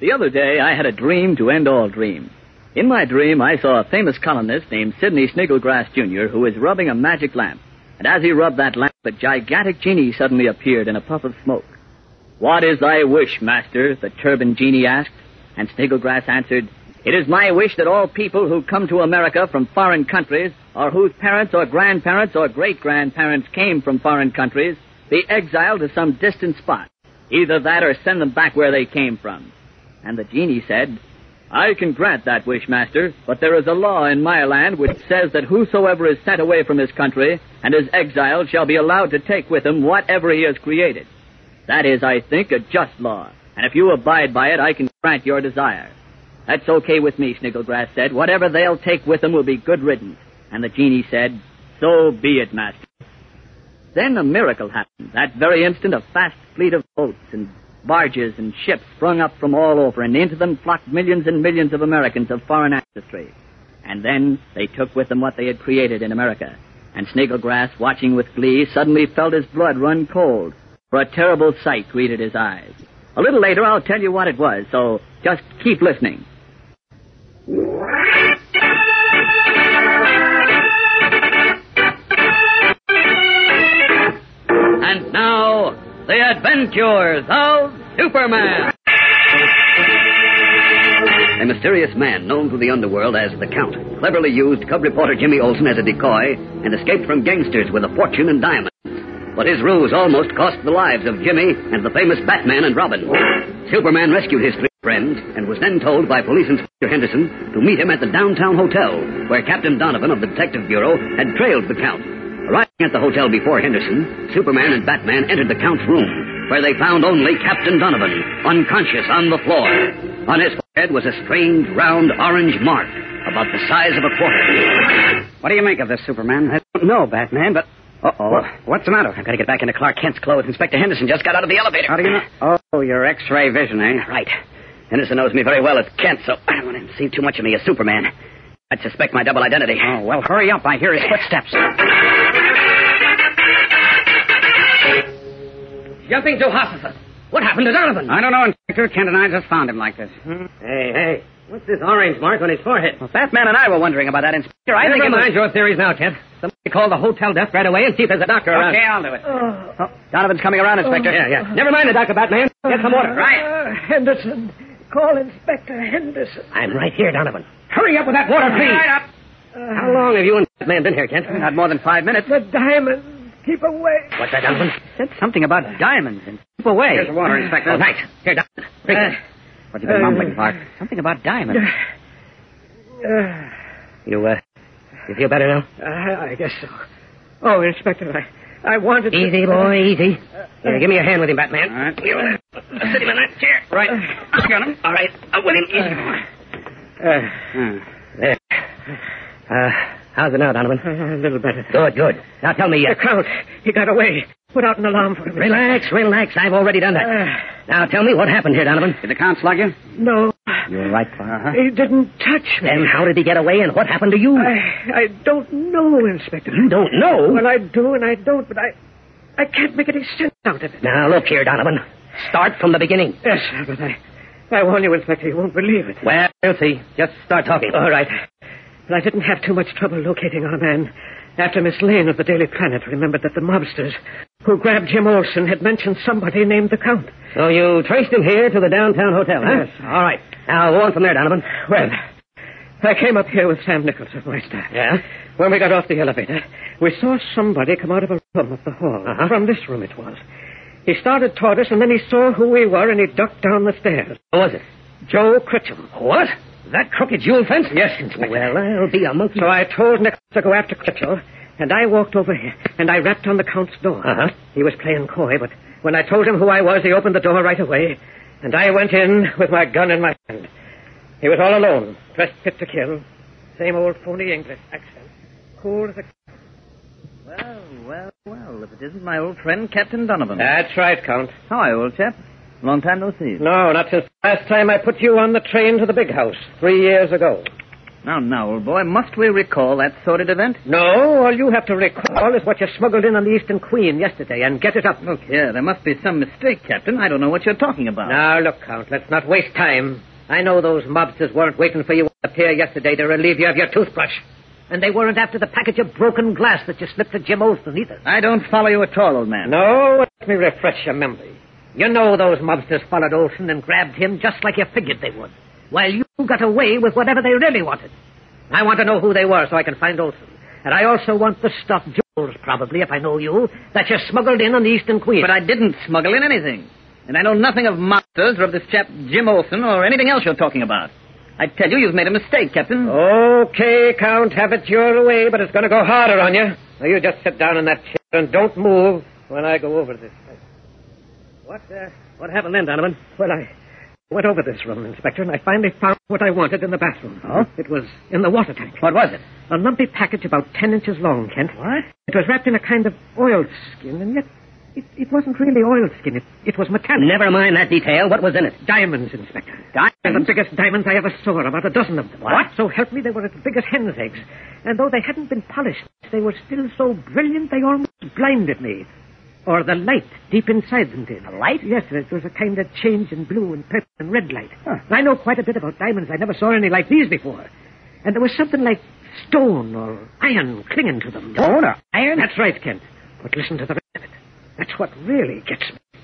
[SPEAKER 12] The other day, I had a dream to end all dreams. In my dream, I saw a famous columnist named Sidney Snigglegrass Jr., who was rubbing a magic lamp. And as he rubbed that lamp, a gigantic genie suddenly appeared in a puff of smoke. What is thy wish, master? the turbaned genie asked. And Snigglegrass answered, It is my wish that all people who come to America from foreign countries, or whose parents or grandparents or great-grandparents came from foreign countries, be exiled to some distant spot. Either that or send them back where they came from. And the genie said, I can grant that wish, master, but there is a law in my land which says that whosoever is sent away from his country and is exiled shall be allowed to take with him whatever he has created. That is, I think, a just law, and if you abide by it, I can grant your desire. That's okay with me, Snigglegrass said. Whatever they'll take with them will be good riddance. And the genie said, So be it, master. Then a miracle happened. That very instant, a fast fleet of boats and barges and ships sprung up from all over, and into them flocked millions and millions of Americans of foreign ancestry. And then they took with them what they had created in America. And Snigglegrass, watching with glee, suddenly felt his blood run cold, for a terrible sight greeted his eyes. A little later, I'll tell you what it was, so just keep listening.
[SPEAKER 13] And now, the adventures of Superman. A mysterious man known to the underworld as the Count cleverly used cub reporter Jimmy Olsen as a decoy and escaped from gangsters with a fortune in diamonds. But his ruse almost cost the lives of Jimmy and the famous Batman and Robin. Superman rescued his three friends and was then told by Police Inspector Henderson to meet him at the downtown hotel where Captain Donovan of the Detective Bureau had trailed the Count. Arriving at the hotel before Henderson, Superman and Batman entered the Count's room, where they found only Captain Donovan, unconscious on the floor. On his forehead was a strange, round, orange mark, about the size of a quarter.
[SPEAKER 23] What do you make of this, Superman? I don't know, Batman, but. Uh-oh. What's the matter?
[SPEAKER 15] I've got to get back into Clark Kent's clothes. Inspector Henderson just got out of the elevator.
[SPEAKER 23] How do you know? Oh, your X-ray vision, eh?
[SPEAKER 15] Right. Henderson knows me very well as Kent, so I don't want him to see too much of me as Superman. I'd suspect my double identity.
[SPEAKER 23] Oh, well, hurry up. I hear his footsteps.
[SPEAKER 26] Jumping to hospital. What happened to Donovan?
[SPEAKER 23] I don't know, Inspector. Kent and I just found him like this.
[SPEAKER 26] Hey, hey. What's this orange mark on his forehead?
[SPEAKER 23] Well, Batman and I were wondering about that, Inspector. I
[SPEAKER 26] Never
[SPEAKER 23] think it was-
[SPEAKER 26] mind your theories now, Kent. Somebody call the hotel desk right away and see if there's a doctor around.
[SPEAKER 23] Okay, I'll do it.
[SPEAKER 26] Oh.
[SPEAKER 23] Donovan's coming around, Inspector.
[SPEAKER 26] Yeah, yeah. Never mind the doctor, Batman. Get some water. Right.
[SPEAKER 27] Uh, Henderson. Call Inspector Henderson.
[SPEAKER 26] I'm right here, Donovan. Hurry up with that water, please.
[SPEAKER 23] Right up.
[SPEAKER 26] How long have you and Batman been here, Kent?
[SPEAKER 23] Not more than five minutes.
[SPEAKER 27] The diamonds. Keep away.
[SPEAKER 26] What's that, Donovan?
[SPEAKER 23] Said something about diamonds and keep away.
[SPEAKER 26] Here's the water, Inspector. Oh, thanks. Here, Donovan. Drink it.
[SPEAKER 23] What you been
[SPEAKER 27] Uh,
[SPEAKER 23] mumbling, Clark? Something about diamonds.
[SPEAKER 27] Uh,
[SPEAKER 26] You, uh, you feel better now?
[SPEAKER 27] I, I guess so. Oh, Inspector, I, I wanted to...
[SPEAKER 26] Easy, boy, easy. Here, give me a hand with him, Batman.
[SPEAKER 23] All right.
[SPEAKER 26] You, uh, sit him in that chair. Right. Got him. All right. Up with him. Easy, boy. Uh, there. Uh, how's it now, Donovan? <laughs>
[SPEAKER 27] A little better.
[SPEAKER 26] Good, good. Now tell me. Uh,
[SPEAKER 27] The Count, he got away. Put out an alarm for me.
[SPEAKER 26] relax, relax. I've already done that. now tell me what happened here, Donovan.
[SPEAKER 23] Did the Count slug you?
[SPEAKER 27] No,
[SPEAKER 26] You're right, uh-huh.
[SPEAKER 27] he didn't touch me.
[SPEAKER 26] Then how did he get away and what happened to you?
[SPEAKER 27] I, I don't know, Inspector.
[SPEAKER 26] You don't know?
[SPEAKER 27] Well, I do and I don't, but I, I can't make any sense out of it.
[SPEAKER 26] Now, look here, Donovan. Start from the beginning.
[SPEAKER 27] Yes, sir, but I, I warn you, Inspector, you won't believe it.
[SPEAKER 26] Well, we'll see. Just start talking.
[SPEAKER 27] All right. But I didn't have too much trouble locating our man after Miss Lane of the Daily Planet remembered that the mobsters who grabbed Jim Olsen had mentioned somebody named the Count.
[SPEAKER 23] So you traced him here to the downtown hotel, huh?
[SPEAKER 27] Yes.
[SPEAKER 23] All right. Now go on from there, Donovan.
[SPEAKER 27] Well, I came up here with Sam Nichols of my staff.
[SPEAKER 23] Yeah?
[SPEAKER 27] When we got off the elevator, we saw somebody come out of a room up the hall.
[SPEAKER 23] Uh-huh.
[SPEAKER 27] From this room it was. He started toward us, and then he saw who we were, and he ducked down the stairs.
[SPEAKER 23] Who was it?
[SPEAKER 27] Joe Critcham.
[SPEAKER 23] What? That crooked jewel fence?
[SPEAKER 27] Yes, Inspector.
[SPEAKER 23] Well, I'll be a monkey.
[SPEAKER 27] So I told Nichols to go after Critchell, and I walked over here, and I rapped on the Count's door.
[SPEAKER 23] Uh-huh.
[SPEAKER 27] He was playing coy, but when I told him who I was, he opened the door right away, and I went in with my gun in my hand. He was all alone, dressed fit to kill. Same old phony English accent. Cool as a...
[SPEAKER 12] Well, well, well, if it isn't my old friend, Captain Donovan.
[SPEAKER 27] That's right, Count.
[SPEAKER 12] How are you, old chap? Long time no see.
[SPEAKER 27] No, not since last time I put you on the train to the big house, three years ago.
[SPEAKER 12] Now, now, old boy, must we recall that sordid event?
[SPEAKER 27] No, all you have to recall is what you smuggled in on the Eastern Queen yesterday, and get it up.
[SPEAKER 12] Look here, there must be some mistake, Captain. I don't know what you're talking about.
[SPEAKER 27] Now, look, Count, let's not waste time. I know those mobsters weren't waiting for you up here yesterday to relieve you of your toothbrush. And they weren't after the package of broken glass that you slipped to Jim Olsen either.
[SPEAKER 12] I don't follow you at all, old man.
[SPEAKER 27] No, let me refresh your memory. You know those mobsters followed Olsen and grabbed him just like you figured they would, while you got away with whatever they really wanted. I want to know who they were so I can find Olsen. And I also want the stuff, jewels probably, if I know you, that you smuggled in on the Eastern Queen.
[SPEAKER 12] But I didn't smuggle in anything. And I know nothing of mobsters or of this chap Jim Olsen or anything else you're talking about. I tell you, you've made a mistake, Captain.
[SPEAKER 27] Okay, Count, have it your way, but it's going to go harder on you. Now, you just sit down in that chair and don't move when I go over this.
[SPEAKER 23] What, uh, what happened then, Donovan?
[SPEAKER 27] Well, I went over this room, Inspector, and I finally found what I wanted in the bathroom.
[SPEAKER 23] Oh?
[SPEAKER 27] It was in the water tank.
[SPEAKER 23] What was it?
[SPEAKER 27] A lumpy package about ten inches long, Kent.
[SPEAKER 23] What?
[SPEAKER 27] It was wrapped in a kind of oiled oilskin, and yet it, it wasn't really oilskin. It, it was metallic.
[SPEAKER 23] Never mind that detail. What was in it?
[SPEAKER 27] Diamonds, Inspector.
[SPEAKER 23] Diamonds?
[SPEAKER 27] The biggest diamonds I ever saw, about a dozen of them.
[SPEAKER 23] What?
[SPEAKER 27] So help me, they were as big as hen's eggs. And though they hadn't been polished, they were still so brilliant they almost blinded me. Or the light deep inside them did.
[SPEAKER 23] A light?
[SPEAKER 27] Yes, it was a kind of change in blue and purple and red light.
[SPEAKER 23] Huh.
[SPEAKER 27] I know quite a bit about diamonds. I never saw any like these before. And there was something like stone or iron clinging to them.
[SPEAKER 23] Stone or iron?
[SPEAKER 27] That's right, Kent. But listen to the rest of it. That's what really gets me.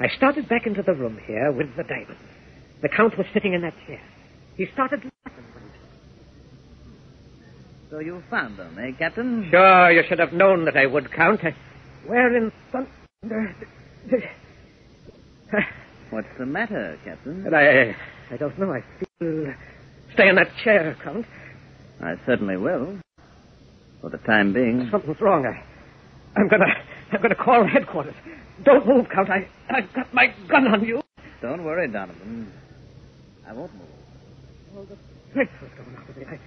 [SPEAKER 27] I started back into the room here with the diamonds. The Count was sitting in that chair. He started laughing.
[SPEAKER 12] So you found them, eh, Captain?
[SPEAKER 27] Sure, you should have known that I would, Count. I, where in thunder...
[SPEAKER 12] What's the matter, Captain?
[SPEAKER 27] I, I don't know. I feel... Stay in that chair, Count.
[SPEAKER 12] I certainly will. For the time being.
[SPEAKER 27] Something's wrong. I, I'm gonna, I'm gonna call headquarters. Don't move, Count. I, I've got my gun on you.
[SPEAKER 12] Don't worry, Donovan. I won't move.
[SPEAKER 27] Oh, the was going out of me. I,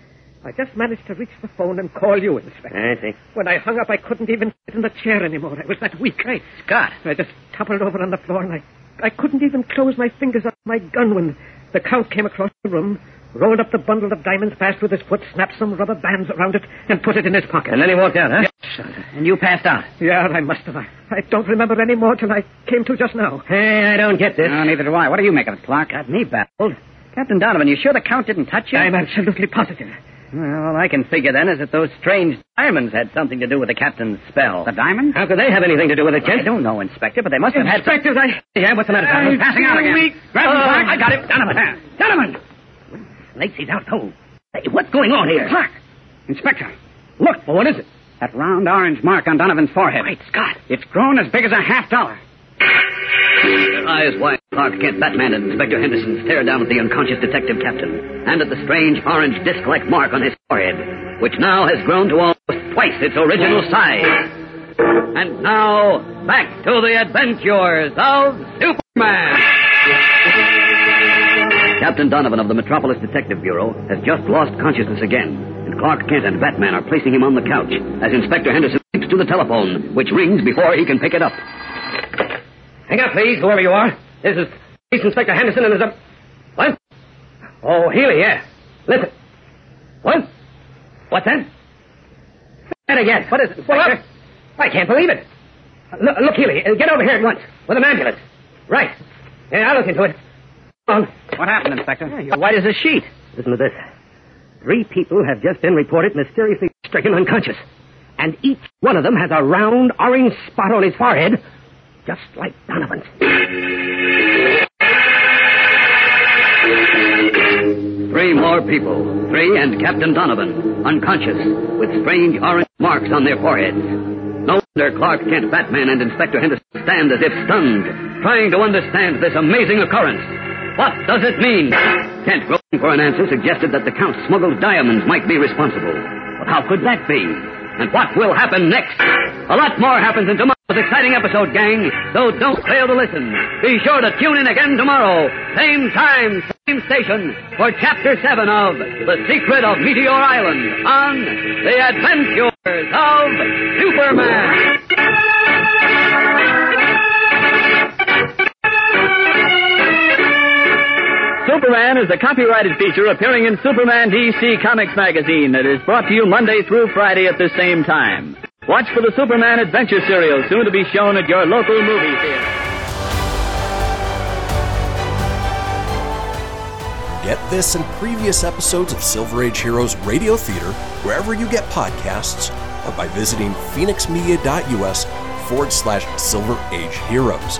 [SPEAKER 27] I just managed to reach the phone and call you, Inspector.
[SPEAKER 23] I see.
[SPEAKER 27] When I hung up, I couldn't even sit in the chair anymore. I was that weak.
[SPEAKER 23] Great Scott.
[SPEAKER 27] I just toppled over on the floor, and I, I couldn't even close my fingers on my gun when the Count came across the room, rolled up the bundle of diamonds fast with his foot, snapped some rubber bands around it, and put it in his pocket.
[SPEAKER 23] And then he walked out, huh?
[SPEAKER 27] Yes.
[SPEAKER 23] And you passed out.
[SPEAKER 27] Yeah, I must have. I, I don't remember any more till I came to just now.
[SPEAKER 23] Hey, I don't get this. No, neither do I. What do you make of it, Clark? Got me baffled. Captain Donovan, you sure the Count didn't touch you?
[SPEAKER 27] I'm absolutely positive.
[SPEAKER 23] Well, all I can figure then is that those strange diamonds had something to do with the captain's spell. The diamonds? How could they have anything to do with it, Kent? I don't know, Inspector, but they must have had.
[SPEAKER 27] Inspector, I...
[SPEAKER 23] Yeah, what's the matter, Donovan?
[SPEAKER 27] I
[SPEAKER 23] Passing out again.
[SPEAKER 27] weak.
[SPEAKER 23] Grab him,
[SPEAKER 27] Oh.
[SPEAKER 23] Clark. I got him. Donovan. Donovan! Lacey's out cold. Hey, what's going on here? Clark! Inspector, look. Well, what is it? That round orange mark on Donovan's forehead. Great Scott. It's grown as big as a half dollar.
[SPEAKER 13] Their eyes wide, Clark Kent, Batman, and Inspector Henderson stare down at the unconscious detective captain and at the strange orange disc-like mark on his forehead, which now has grown to almost twice its original size. And now, back to the adventures of Superman! Captain Donovan of the Metropolis Detective Bureau has just lost consciousness again, and Clark Kent and Batman are placing him on the couch as Inspector Henderson leaps to the telephone, which rings before he can pick it up.
[SPEAKER 23] Hang up, please, whoever you are. This is Police Inspector Henderson, and there's a. What? Oh, Healy, yeah. Listen. What? What's that? Say that again. What is it? Inspector? I can't believe it. Look, look Healy, uh, get over here at once with an ambulance. Right. Yeah, I'll look into it. On. What happened, Inspector?
[SPEAKER 12] You're white as a sheet.
[SPEAKER 23] Listen to this. Three people have just been reported mysteriously stricken unconscious. And each one of them has a round orange spot on his forehead, just like Donovan's.
[SPEAKER 13] Three more people. Three and Captain Donovan, unconscious, with strange orange marks on their foreheads. No wonder Clark Kent, Batman, and Inspector Henderson stand as if stunned, trying to understand this amazing occurrence. What does it mean? Kent, groping for an answer, suggested that the Count smuggled diamonds might be responsible. But how could that be? And what will happen next? A lot more happens in tomorrow's exciting episode, gang, so don't fail to listen. Be sure to tune in again tomorrow, same time, same station, for Chapter 7 of The Secret of Meteor Island on The Adventures of Superman.
[SPEAKER 28] Superman is a copyrighted feature appearing in Superman DC Comics magazine that is brought to you Monday through Friday at the same time. Watch for the Superman Adventure serial soon to be shown at your local movie theater.
[SPEAKER 10] Get this and previous episodes of Silver Age Heroes Radio Theater wherever you get podcasts or by visiting fenixmedia.us forward slash Silver Age Heroes.